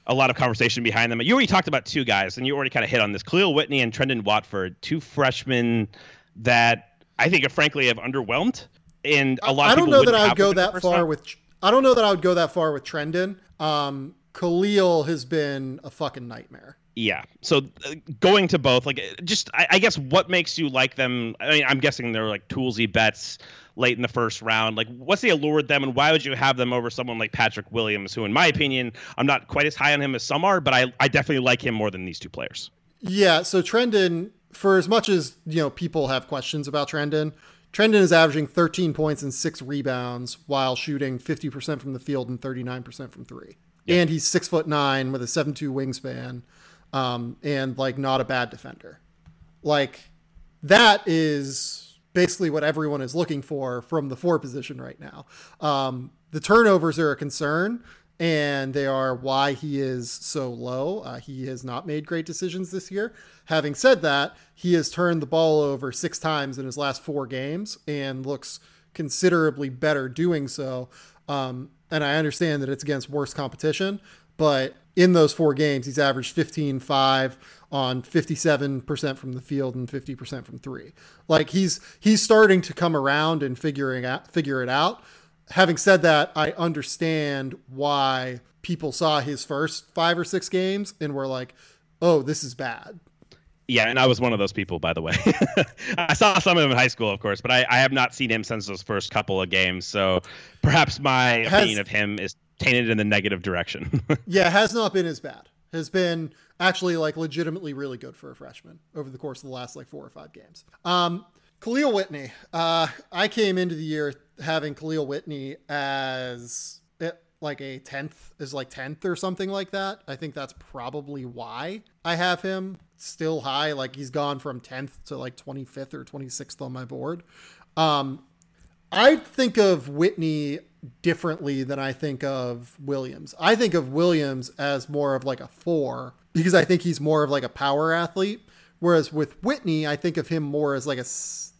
a lot of conversation behind them. You already talked about two guys, and you already kind of hit on this: Kahlil Whitney and Trendon Watford, two freshmen that I think, frankly, have underwhelmed. And a lot. I don't know that I would go that far round. with. I don't know that I would go that far with Trendon. Um, Kahlil has been a fucking nightmare. Yeah. So uh, going to both, like, just I, I, guess what makes you like them? I mean, I'm guessing they're like toolsy bets late in the first round. Like, what's the allure with them, and why would you have them over someone like Patrick Williams, who, in my opinion, I'm not quite as high on him as some are, but I I definitely like him more than these two players. Yeah. So Trendon, for as much as you know, people have questions about Trendon. Trendon is averaging 13 points and six rebounds while shooting 50% from the field and 39% from three. Yep. And he's six foot nine with a seven two wingspan um, and like not a bad defender. Like that is basically what everyone is looking for from the four position right now. Um, the turnovers are a concern, and they are why he is so low. Uh, he has not made great decisions this year. Having said that, he has turned the ball over six times in his last four games and looks considerably better doing so. Um, and I understand that it's against worse competition, but in those four games, he's averaged 15 5 on 57% from the field and 50% from three. Like he's he's starting to come around and figuring out figure it out. Having said that, I understand why people saw his first five or six games and were like, "Oh, this is bad." Yeah, and I was one of those people, by the way. I saw some of him in high school, of course, but I, I, have not seen him since those first couple of games. So perhaps my Has, opinion of him is tainted in the negative direction. yeah, has not been as bad. Has been actually like legitimately really good for a freshman over the course of the last like four or five games. Um, Kahlil Whitney. Uh, I came into the year having Kahlil Whitney as like a tenth is like tenth or something like that. I think that's probably why I have him still high. Like he's gone from tenth to like twenty fifth or twenty sixth on my board. Um, I think of Whitney differently than I think of Williams. I think of Williams as more of like a four because I think he's more of like a power athlete. Whereas with Whitney, I think of him more as like a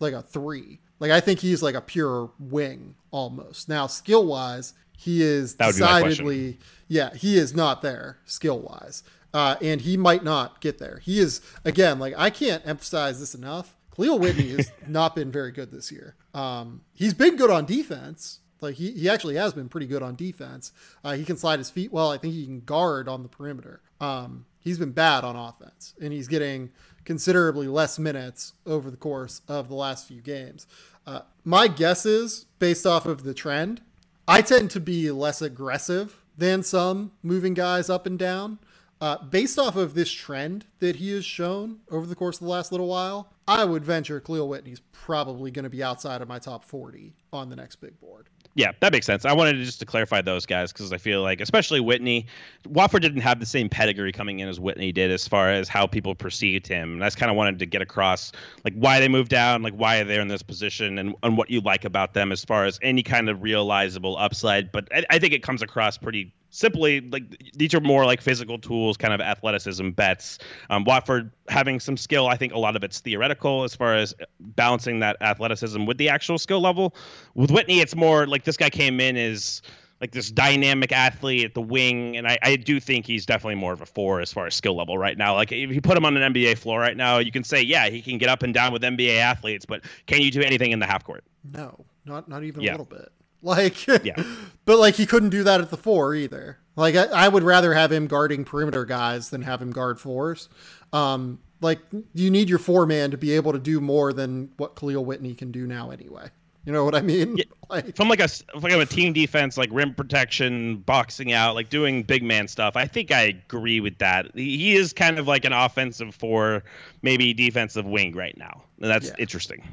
like a three. Like I think he's like a pure wing almost. Now skill wise, he is decidedly yeah he is not there skill wise, uh, and he might not get there. He is again like I can't emphasize this enough. Kahlil Whitney has not been very good this year. Um, he's been good on defense. Like he, he actually has been pretty good on defense. Uh, he can slide his feet well. I think he can guard on the perimeter. Um, he's been bad on offense, and he's getting considerably less minutes over the course of the last few games. Uh, my guess is, based off of the trend, I tend to be less aggressive than some moving guys up and down. Uh, based off of this trend that he has shown over the course of the last little while, I would venture Kahlil Whitney's probably going to be outside of my top 40 on the next big board. Yeah, that makes sense. I wanted to just to clarify those guys because I feel like, especially Whitney, Watford didn't have the same pedigree coming in as Whitney did as far as how people perceived him. And I just kind of wanted to get across like why they moved down, like why they're in this position, and, and what you like about them as far as any kind of realizable upside. But I, I think it comes across pretty simply like these are more like physical tools, kind of athleticism bets. Um, Watford having some skill, I think a lot of it's theoretical as far as balancing that athleticism with the actual skill level. With Whitney, it's more like this guy came in as like this dynamic athlete at the wing, and I, I do think he's definitely more of a four as far as skill level right now. Like if you put him on an NBA floor right now, you can say yeah he can get up and down with NBA athletes, but can you do anything in the half court? No, not not even yeah. a little bit. Like yeah, but like he couldn't do that at the four either. Like I, I would rather have him guarding perimeter guys than have him guard fours. Um, like you need your four man to be able to do more than what Kahlil Whitney can do now anyway. You know what I mean? Yeah, like, from like a like a team defense, like rim protection, boxing out, like doing big man stuff. I think I agree with that. He is kind of like an offensive four, maybe defensive wing right now, and that's yeah. interesting.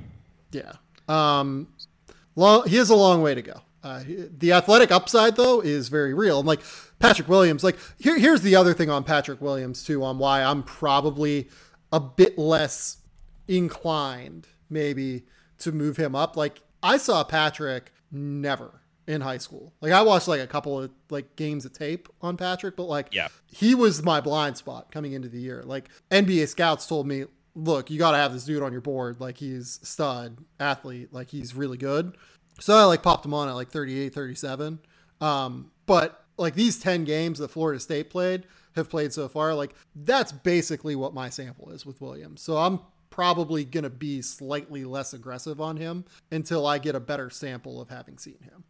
Yeah. Um, long, he has a long way to go. Uh, the athletic upside though is very real. And like Patrick Williams, like here, here's the other thing on Patrick Williams too, on why I'm probably a bit less inclined maybe to move him up. Like I saw Patrick never in high school. Like I watched like a couple of like games of tape on Patrick, but like yeah. he was my blind spot coming into the year. Like NBA scouts told me, look, you got to have this dude on your board. Like he's stud athlete. Like he's really good. So I like popped him on at like 38, 37. Um, but like these 10 games that Florida State played have played so far, like that's basically what my sample is with Williams. So I'm probably going to be slightly less aggressive on him until I get a better sample of having seen him.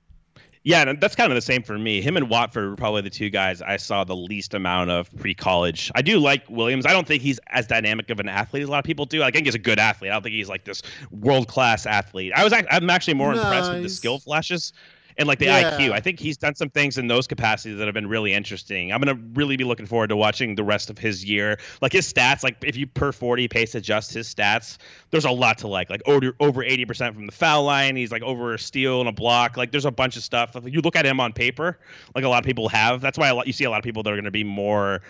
Yeah, and that's kind of the same for me. Him and Watford were probably the two guys I saw the least amount of pre-college. I do like Williams. I don't think he's as dynamic of an athlete as a lot of people do. I think he's a good athlete. I don't think he's like this world-class athlete. I was I'm actually more impressed with the skill flashes and like the yeah. IQ. I think he's done some things in those capacities that have been really interesting. I'm gonna really be looking forward to watching the rest of his year. Like his stats, like if you per 40 pace adjust his stats, there's a lot to like. Like over over 80% from the foul line. He's like over a steal and a block. Like there's a bunch of stuff. If you look at him on paper, like a lot of people have. That's why a lot, you see a lot of people that are going to be more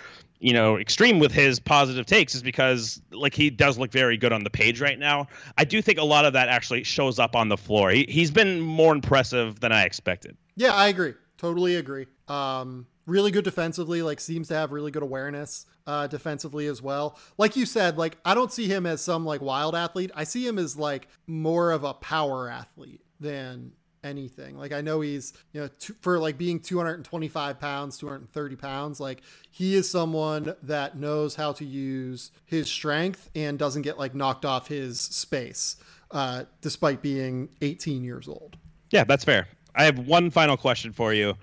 you know extreme with his positive takes is because like he does look very good on the page right now. I do think a lot of that actually shows up on the floor. He, he's been more impressive than I expected. Yeah, I agree. Totally agree. Um, really good defensively. Like seems to have really good awareness uh, defensively as well. Like you said, like I don't see him as some like wild athlete. I see him as like more of a power athlete than anything. Like I know he's, you know, two, for like being 225 pounds, 230 pounds, like he is someone that knows how to use his strength and doesn't get like knocked off his space, uh, despite being 18 years old. Yeah, that's fair. I have one final question for you.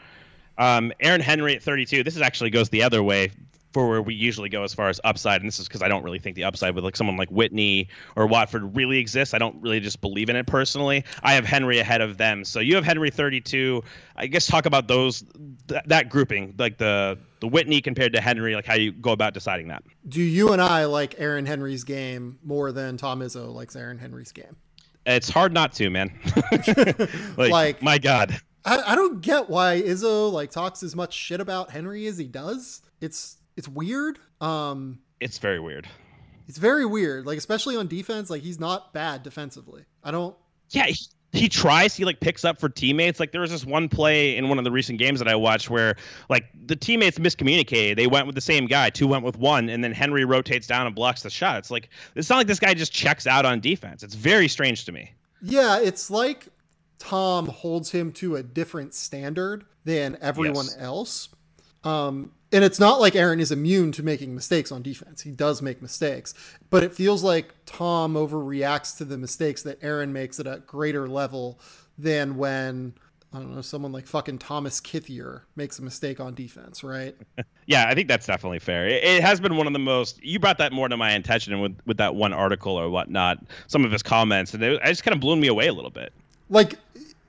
Um, Aaron Henry at 32. This is actually goes the other way for where we usually go as far as upside. And this is because I don't really think the upside with like someone like Whitney or Watford really exists. I don't really just believe in it personally. I have Henry ahead of them. So you have Henry 32. I guess talk about those th- that grouping, like the the Whitney compared to Henry, like how you go about deciding that. Do you and I like Aaron Henry's game more than Tom Izzo likes Aaron Henry's game? It's hard not to, man. like, like my God. I, I don't get why Izzo like talks as much shit about Henry as he does. It's it's weird. Um, it's very weird. It's very weird. Like especially on defense, like he's not bad defensively. I don't. Yeah, he, he tries. He like picks up for teammates. Like there was this one play in one of the recent games that I watched where like the teammates miscommunicated. They went with the same guy. Two went with one, and then Henry rotates down and blocks the shot. It's like it's not like this guy just checks out on defense. It's very strange to me. Yeah, it's like Tom holds him to a different standard than everyone yes. else. Um, and it's not like Aaron is immune to making mistakes on defense. He does make mistakes, but it feels like Tom overreacts to the mistakes that Aaron makes at a greater level than when I don't know someone like fucking Thomas Kithier makes a mistake on defense, right? yeah, I think that's definitely fair. It, it, has been one of the most. You brought that more to my attention with with that one article or whatnot. Some of his comments, and it, it just kind of blew me away a little bit. Like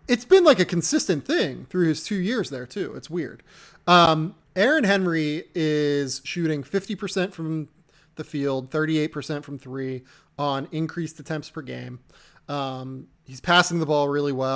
it's been like a consistent thing through his two years there too. It's weird. Um, Aaron Henry is shooting 50% from the field, 38% from three on increased attempts per game. Um, he's passing the ball really well.